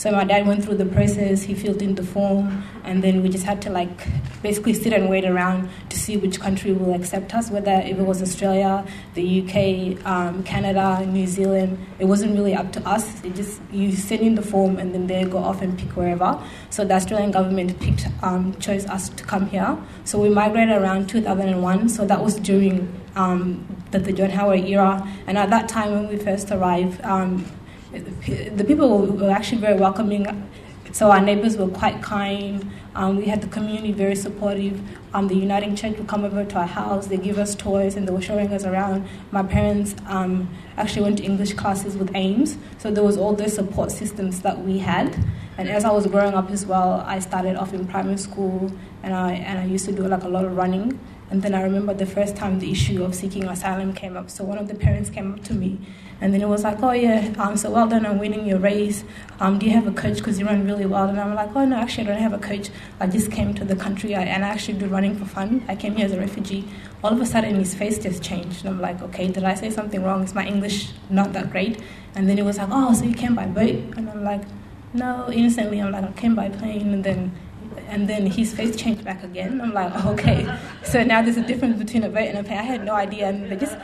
So my dad went through the process. He filled in the form, and then we just had to like basically sit and wait around to see which country will accept us. Whether if it was Australia, the UK, um, Canada, New Zealand, it wasn't really up to us. It just you send in the form, and then they go off and pick wherever. So the Australian government picked um, chose us to come here. So we migrated around 2001. So that was during um, the, the John Howard era, and at that time when we first arrived. Um, the people were actually very welcoming. So our neighbors were quite kind. Um, we had the community very supportive. Um, the Uniting Church would come over to our house. They give us toys and they were showing us around. My parents um, actually went to English classes with AMES, so there was all those support systems that we had. And as I was growing up as well, I started off in primary school, and I and I used to do like a lot of running. And then I remember the first time the issue of seeking asylum came up. So one of the parents came up to me and then it was like, oh yeah, um, so well done on winning your race. Um, do you have a coach because you run really well? And I'm like, oh no, actually I don't have a coach. I just came to the country and I actually do running for fun. I came here as a refugee. All of a sudden his face just changed. And I'm like, okay, did I say something wrong? Is my English not that great? And then it was like, oh, so you came by boat? And I'm like, no, innocently, I'm like, I came by plane. And then and then his face changed back again. I'm like, okay. So now there's a difference between a boat and a plane. I had no idea, and they just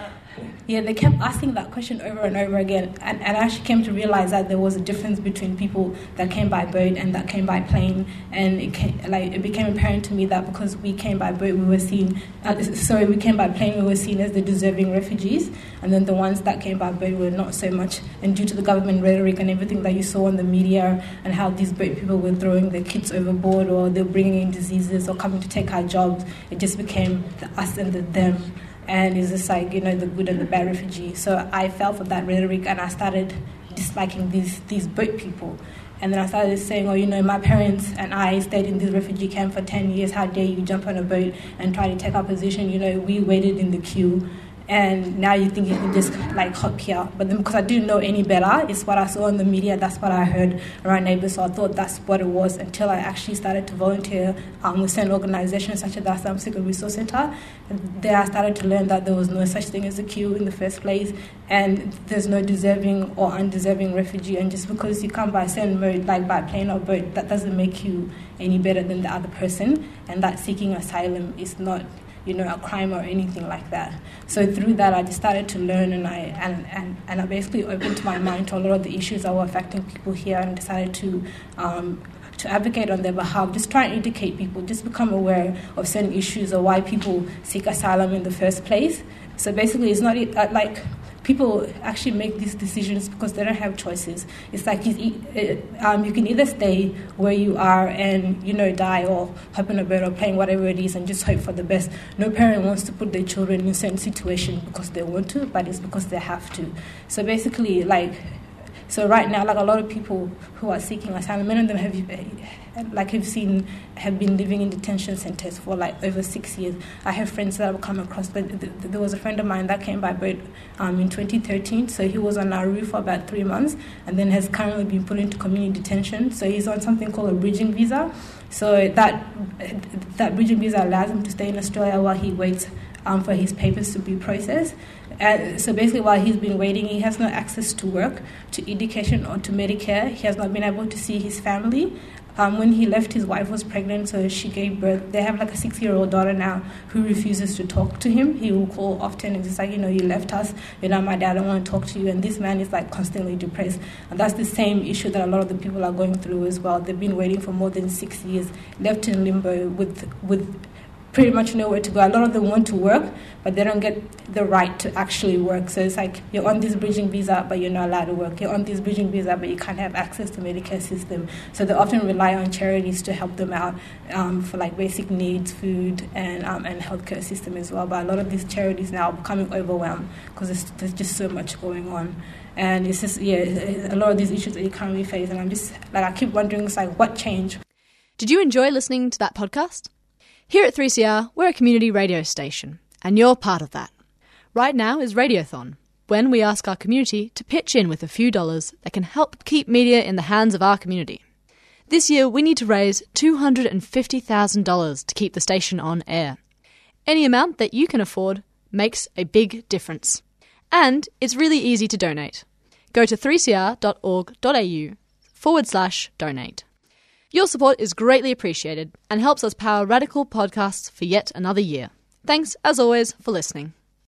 yeah, they kept asking that question over and over again, and, and I actually came to realize that there was a difference between people that came by boat and that came by plane, and it came, like it became apparent to me that because we came by boat, we were seen. Uh, sorry, we came by plane, we were seen as the deserving refugees, and then the ones that came by boat were not so much. And due to the government rhetoric and everything that you saw in the media, and how these boat people were throwing their kids overboard, or they're bringing in diseases, or coming to take our jobs, it just became the us and the them and it's just like you know the good and the bad refugee. So I fell for that rhetoric, and I started disliking these these boat people. And then I started saying, oh, you know, my parents and I stayed in this refugee camp for 10 years. How dare you jump on a boat and try to take our position? You know, we waited in the queue and now you think you can just like hop here. But then because I didn't know any better, it's what I saw in the media, that's what I heard around neighbors, so I thought that's what it was until I actually started to volunteer um, with certain organizations such as the Asylum Seeker Resource Center. There I started to learn that there was no such thing as a queue in the first place, and there's no deserving or undeserving refugee, and just because you come by certain mode, like by plane or boat, that doesn't make you any better than the other person, and that seeking asylum is not you know, a crime or anything like that. So through that, I just started to learn, and I and, and, and I basically opened my mind to a lot of the issues that were affecting people here, and decided to. Um, to advocate on their behalf, just try and educate people, just become aware of certain issues or why people seek asylum in the first place. So basically, it's not uh, like people actually make these decisions because they don't have choices. It's like um, you can either stay where you are and you know die or hop in a bed or playing whatever it is and just hope for the best. No parent wants to put their children in a certain situation because they want to, but it's because they have to. So basically, like So right now, like a lot of people who are seeking asylum, many of them have, like I've seen, have been living in detention centers for like over six years. I have friends that I've come across, but th- th- there was a friend of mine that came by boat um, in 2013. So he was on Nauru for about three months, and then has currently been put into community detention. So he's on something called a bridging visa. So that that bridging visa allows him to stay in Australia while he waits um, for his papers to be processed. Uh, so basically, while he's been waiting, he has no access to work, to education, or to Medicare. He has not been able to see his family. Um, when he left, his wife was pregnant, so she gave birth. They have like a six year old daughter now who refuses to talk to him. He will call often and just like, you know, you left us, you know, my dad, I don't want to talk to you. And this man is like constantly depressed. And that's the same issue that a lot of the people are going through as well. They've been waiting for more than six years, left in limbo with, with pretty much know where to go. A lot of them want to work, but they don't get the right to actually work. So it's like you're on this bridging visa, but you're not allowed to work. You're on this bridging visa, but you can't have access to Medicare system. So they often rely on charities to help them out um, for like basic needs, food, and um, and healthcare system as well. But a lot of these charities now are becoming overwhelmed because there's just so much going on. And it's just yeah, a lot of these issues that you currently face, and I'm just like I keep wondering, it's like what changed. Did you enjoy listening to that podcast? Here at 3CR, we're a community radio station, and you're part of that. Right now is Radiothon, when we ask our community to pitch in with a few dollars that can help keep media in the hands of our community. This year, we need to raise $250,000 to keep the station on air. Any amount that you can afford makes a big difference. And it's really easy to donate. Go to 3cr.org.au forward slash donate. Your support is greatly appreciated and helps us power radical podcasts for yet another year. Thanks, as always, for listening.